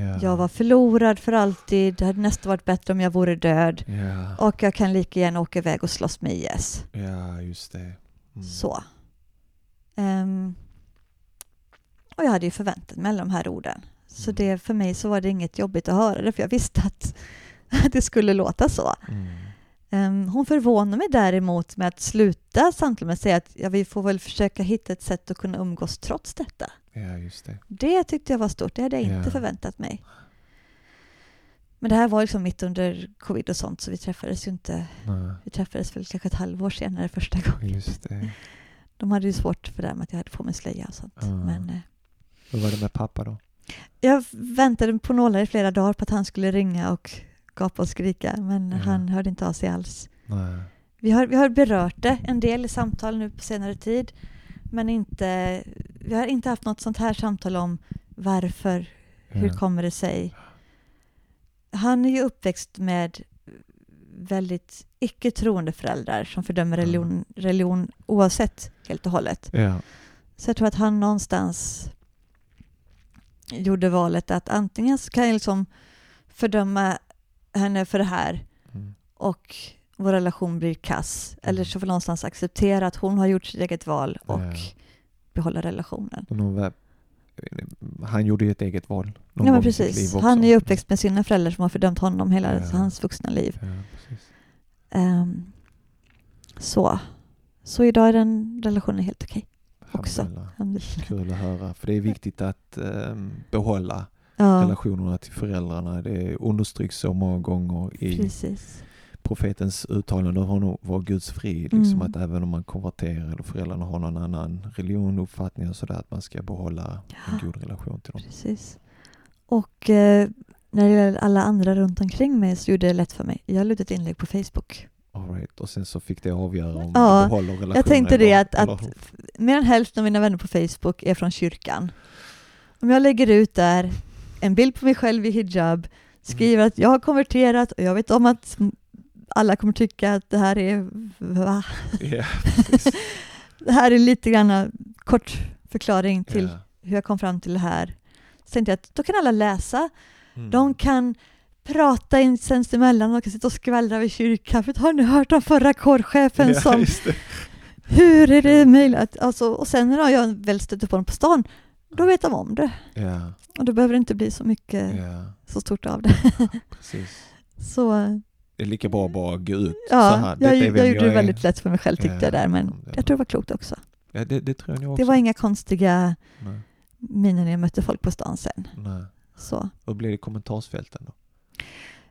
Ja. Jag var förlorad för alltid. Det hade nästan varit bättre om jag vore död. Ja. Och jag kan lika gärna åka iväg och slåss med IS. ja, just det. Mm. Så. Ehm, och jag hade ju förväntat mig alla de här orden. Så Mm. det, för mig så var det inget jobbigt att höra det, för jag visste att, <laughs> att det skulle låta så. Mm. Ehm, hon förvånar mig däremot med att sluta samtalet med att säga att ja, vi får väl försöka hitta ett sätt att kunna umgås trots detta. Ja, just det. Det tyckte jag var stort, det hade jag inte Ja. förväntat mig. Men det här var liksom mitt under covid och sånt, så vi träffades ju inte. Nej, Vi träffades väl kanske ett halvår senare första gången. just det. De hade ju svårt för det här med att jag hade på mig slöja och sånt. Ja. Men eh, Hur var det med pappa då? jag väntade på nålar i flera dagar på att han skulle ringa och gapa och skrika, men Ja. han hörde inte av sig alls. Nej. Vi har, vi har berört det en del i samtal nu på senare tid, men inte, vi har inte haft något sånt här samtal om varför, hur Ja. kommer det sig? Han är ju uppväxt med väldigt icke-troende föräldrar som fördömer religion, religion oavsett helt och hållet. Ja. Så jag tror att han någonstans gjorde valet att antingen så kan jag liksom fördöma henne för det här Mm. och vår relation blir kass. Eller så får någonstans acceptera att hon har gjort sitt eget val och Ja. behålla relationen. Var, han gjorde ju ett eget val. någon Ja, men precis. också. Han är ju uppväxt med sina föräldrar som har fördömt honom hela Ja. hans vuxna liv. Ja. Ehm, så. Så idag är den relationen helt okej. Också. Alhamdulillah. Alhamdulillah. Kul att höra. För det är viktigt att ehm, behålla relationerna till föräldrarna. Det understryks så många gånger i precis. Profetens uttalande har nog var Guds frid. Liksom Mm. att även om man konverterar eller föräldrarna har någon annan religion, uppfattning och sådär, att man ska behålla en god relation till dem. Precis. Och eh, när det gäller alla andra runt omkring mig så gjorde det lätt för mig. Jag la ut ett inlägg på Facebook. All right. Och sen så fick det avgöra om Ja, du behåller relationen. jag tänkte det eller- att, eller att mer än hälften av mina vänner på Facebook är från kyrkan. Om jag lägger ut där en bild på mig själv i hijab, skriver att jag har konverterat och jag vet om att alla kommer tycka att det här är va? <laughs> Precis. Det här är lite grann kort förklaring till Ja. hur jag kom fram till det här. Så tänkte jag att då kan alla läsa. Mm. De kan prata in sinsemellan, de kan sitta och skvallra vid kyrkkaffet. Har ni hört om förra kårchefen Ja, som... Hur är det möjligt? Alltså, och sen när jag väl stöter på dem på stan, då vet de om det. Och då behöver det inte bli så mycket, så stort av det. precis. <laughs> så Det är lika bra att bara gå ut så ja, här. jag, Detta är jag vem gjorde det väldigt lätt för mig själv tyckte Ja, jag där, men det- jag tror det var klokt också. Ja, det, det tror jag också. Det var inga konstiga Nej. miner när jag mötte folk på stan sen. Nej. Så. Blir det i kommentarsfälten då?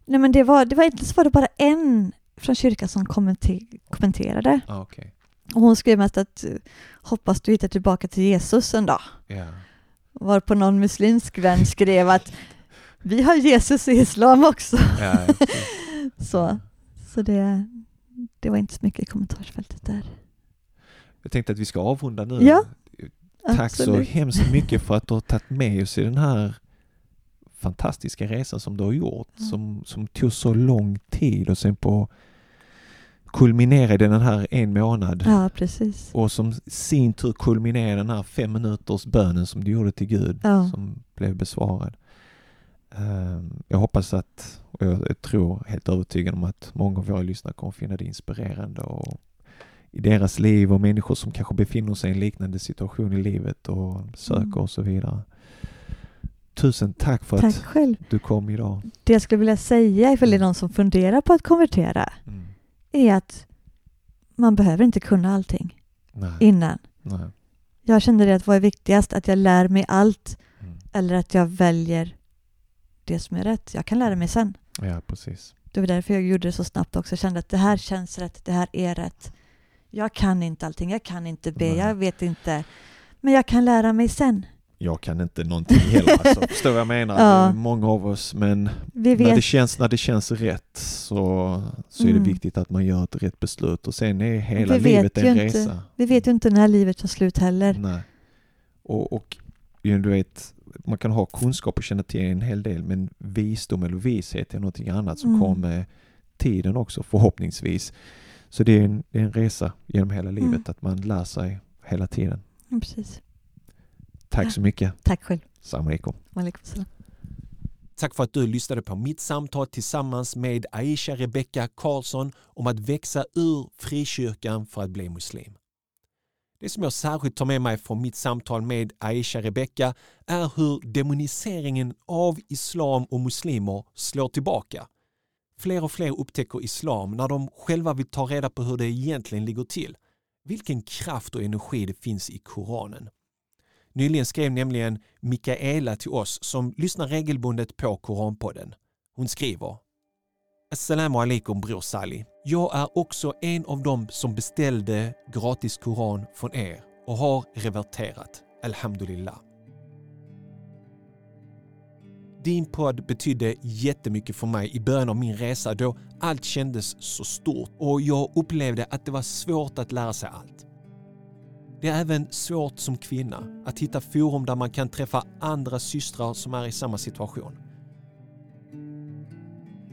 Nej men det var, det var inte så var det bara en från kyrkan som kommenter, kommenterade. Ah, okej. Och hon skrev mest att eh, hoppas du hittar tillbaka till Jesus en dag. Ja. Var på någon muslimsk vän skrev att vi har Jesus i islam också. Precis. Så så det, det var inte så mycket i kommentarsfältet där. Jag tänkte att vi ska avrunda nu. Ja, Tack så absolut. hemskt mycket för att du har tagit med oss i den här fantastiska resan som du har gjort, Ja. som, som tog så lång tid och sen på kulminerade den här en månad Ja, precis. och som sin tur kulminerade den här fem minuters bönen som du gjorde till Gud Ja. som blev besvarad. Ehm, Jag hoppas att, och jag jag tror helt övertygad om att många av våra lyssnare kommer finna det inspirerande och i deras liv och människor som kanske befinner sig i en liknande situation i livet och söker Mm. och så vidare. Tusen tack för Tack att själv. du kom idag. Det jag skulle vilja säga ifall det är någon som funderar på att konvertera Mm. är att man behöver inte kunna allting Nej. innan. Nej. Jag kände det att vad är viktigast? Att jag lär mig allt Mm. eller att jag väljer det som är rätt. Jag kan lära mig sen. Ja, precis. Det var därför jag gjorde det så snabbt också. Jag kände att det här känns rätt, det här är rätt. Jag kan inte allting, jag kan inte be, Nej. jag vet inte. Men jag kan lära mig sen. Jag kan inte någonting heller, alltså. <laughs> förstår vad jag menar? Ja. Många av oss, men när, det känns, när det känns rätt så, så är det Mm. viktigt att man gör ett rätt beslut och sen är hela vi livet vet en ju resa. inte, vi vet ju inte när livet tar slut heller. Nej. Och, och ju, du vet, man kan ha kunskap och känna till en hel del men visdom eller vishet är någonting annat som Mm. kommer med tiden också förhoppningsvis. Så det är en, det är en resa genom hela livet Mm. att man lär sig hela tiden. Ja, precis. Tack så mycket. Tack själv. Salam alaikum. Tack för att du lyssnade på mitt samtal tillsammans med Aisha Rebecca Karlsson om att växa ur frikyrkan för att bli muslim. Det som jag särskilt tar med mig från mitt samtal med Aisha Rebecka är hur demoniseringen av islam och muslimer slår tillbaka. Fler och fler upptäcker islam när de själva vill ta reda på hur det egentligen ligger till. Vilken kraft och energi det finns i Koranen. Nyligen skrev nämligen Mikaela till oss som lyssnar regelbundet på Koranpodden. Hon skriver Assalamu alaikum bror Sally. Jag är också en av dem som beställde gratis Koran från er och har reverterat. Alhamdulillah. Din podd betydde jättemycket för mig i början av min resa då allt kändes så stort och jag upplevde att det var svårt att lära sig allt. Det är även svårt som kvinna att hitta forum där man kan träffa andra systrar som är i samma situation.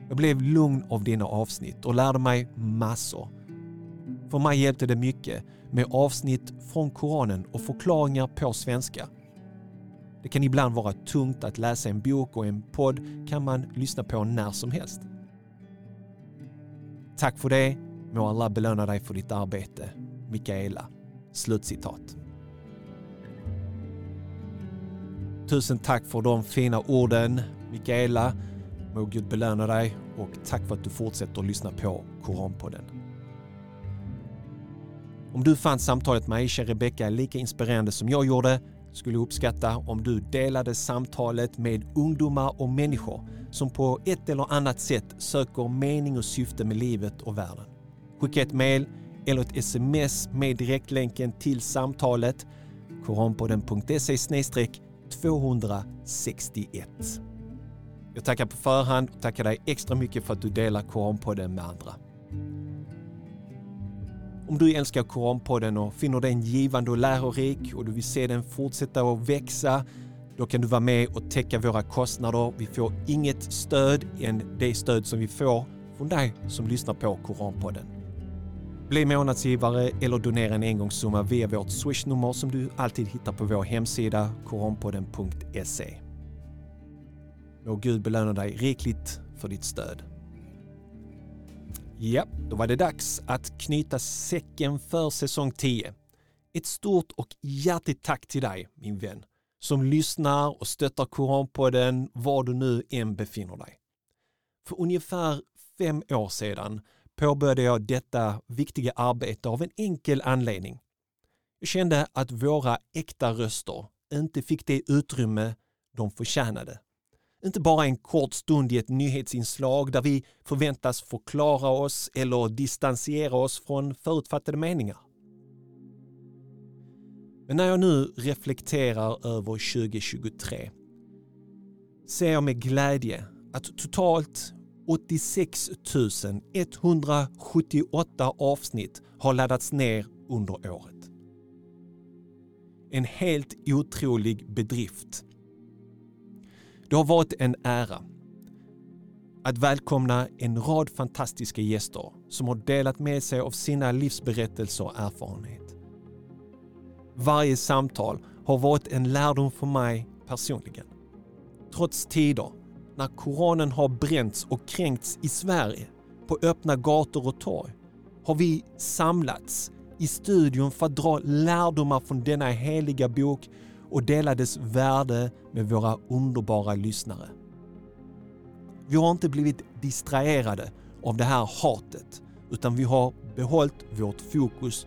Jag blev lugn av dina avsnitt och lärde mig massor. För mig hjälpte det mycket med avsnitt från Koranen och förklaringar på svenska. Det kan ibland vara tungt att läsa en bok och en podd kan man lyssna på när som helst. Tack för det. Må Allah belöna dig för ditt arbete. Mikaela. Slutcitat. Tusen tack för de fina orden, Mikaela. Må Gud belöna dig och tack för att du fortsätter att lyssna på Koranpodden. Om du fann samtalet med Aisha Rebecca lika inspirerande som jag gjorde skulle jag uppskatta om du delade samtalet med ungdomar och människor som på ett eller annat sätt söker mening och syfte med livet och världen. Skicka ett mail eller ett sms med direktlänken till samtalet koranpodden.se 261. Jag tackar på förhand och tackar dig extra mycket för att du delar Koranpodden med andra. Om du älskar Koranpodden och finner den givande och lärorik och du vill se den fortsätta att växa, då kan du vara med och täcka våra kostnader. Vi får inget stöd än det stöd som vi får från dig som lyssnar på Koranpodden. Bli månadsgivare eller donera en engångssumma via vårt swishnummer som du alltid hittar på vår hemsida koranpodden.se. Må Gud belöna dig rikligt för ditt stöd. Ja, då var det dags att knyta säcken för säsong 10. Ett stort och hjärtligt tack till dig, min vän, som lyssnar och stöttar Koranpodden var du nu än befinner dig. För ungefär fem år sedan påbörjade jag detta viktiga arbete av en enkel anledning. Jag kände att våra äkta röster inte fick det utrymme de förtjänade. Inte bara en kort stund i ett nyhetsinslag där vi förväntas förklara oss eller distansiera oss från förutfattade meningar. Men när jag nu reflekterar över 2023 ser jag med glädje att totalt 86 178 avsnitt har laddats ner under året. En helt otrolig bedrift. Det har varit en ära att välkomna en rad fantastiska gäster som har delat med sig av sina livsberättelser och erfarenhet. Varje samtal har varit en lärdom för mig personligen. Trots tider när Koranen har bränts och kränkts i Sverige på öppna gator och torg har vi samlats i studion för att dra lärdomar från denna heliga bok och dela dess värde med våra underbara lyssnare. Vi har inte blivit distraherade av det här hatet utan vi har behållit vårt fokus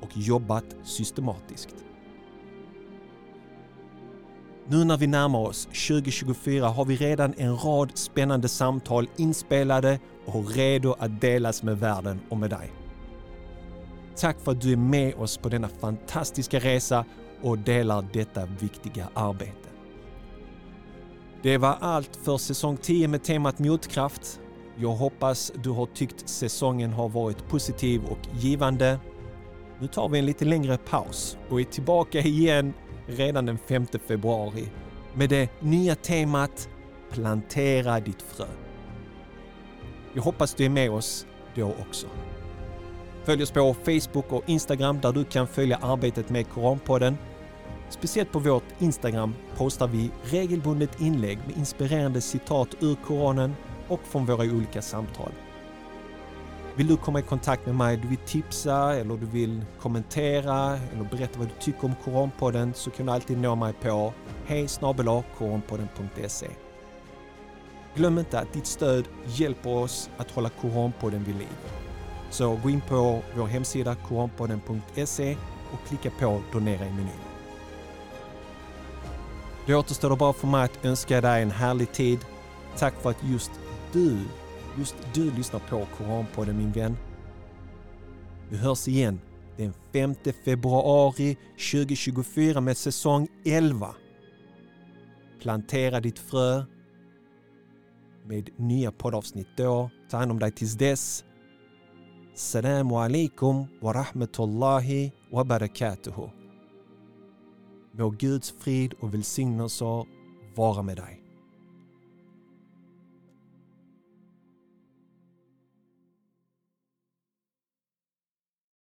och jobbat systematiskt. Nu när vi närmar oss 2024 har vi redan en rad spännande samtal inspelade och redo att delas med världen och med dig. Tack för att du är med oss på denna fantastiska resa och delar detta viktiga arbete. Det var allt för säsong 10 med temat motkraft. Jag hoppas du har tyckt säsongen har varit positiv och givande. Nu tar vi en lite längre paus och är tillbaka igen redan den 5 februari med det nya temat Plantera ditt frö. Jag hoppas du är med oss då också. Följ oss på Facebook och Instagram där du kan följa arbetet med Koranpodden. Speciellt på vårt Instagram postar vi regelbundet inlägg med inspirerande citat ur Koranen och från våra olika samtal. Vill du komma i kontakt med mig, du vill tipsa eller du vill kommentera eller berätta vad du tycker om Koranpodden så kan du alltid nå mig på hej koranpodden.se. Glöm inte att ditt stöd hjälper oss att hålla Koranpodden vid liv. Så gå in på vår hemsida koranpodden.se och klicka på donera i menyn. Det återstår då bara för mig att önska dig en härlig tid. Tack för att just du just du lyssnar på Koranpodden min vän. Vi hörs igen den 5 februari 2024 med säsong 11. Plantera ditt frö med nya poddavsnitt då. Ta hand om dig tills dess. Salamu alaikum wa rahmatullahi wa barakatuhu. Må Guds frid och välsignelser vara med dig.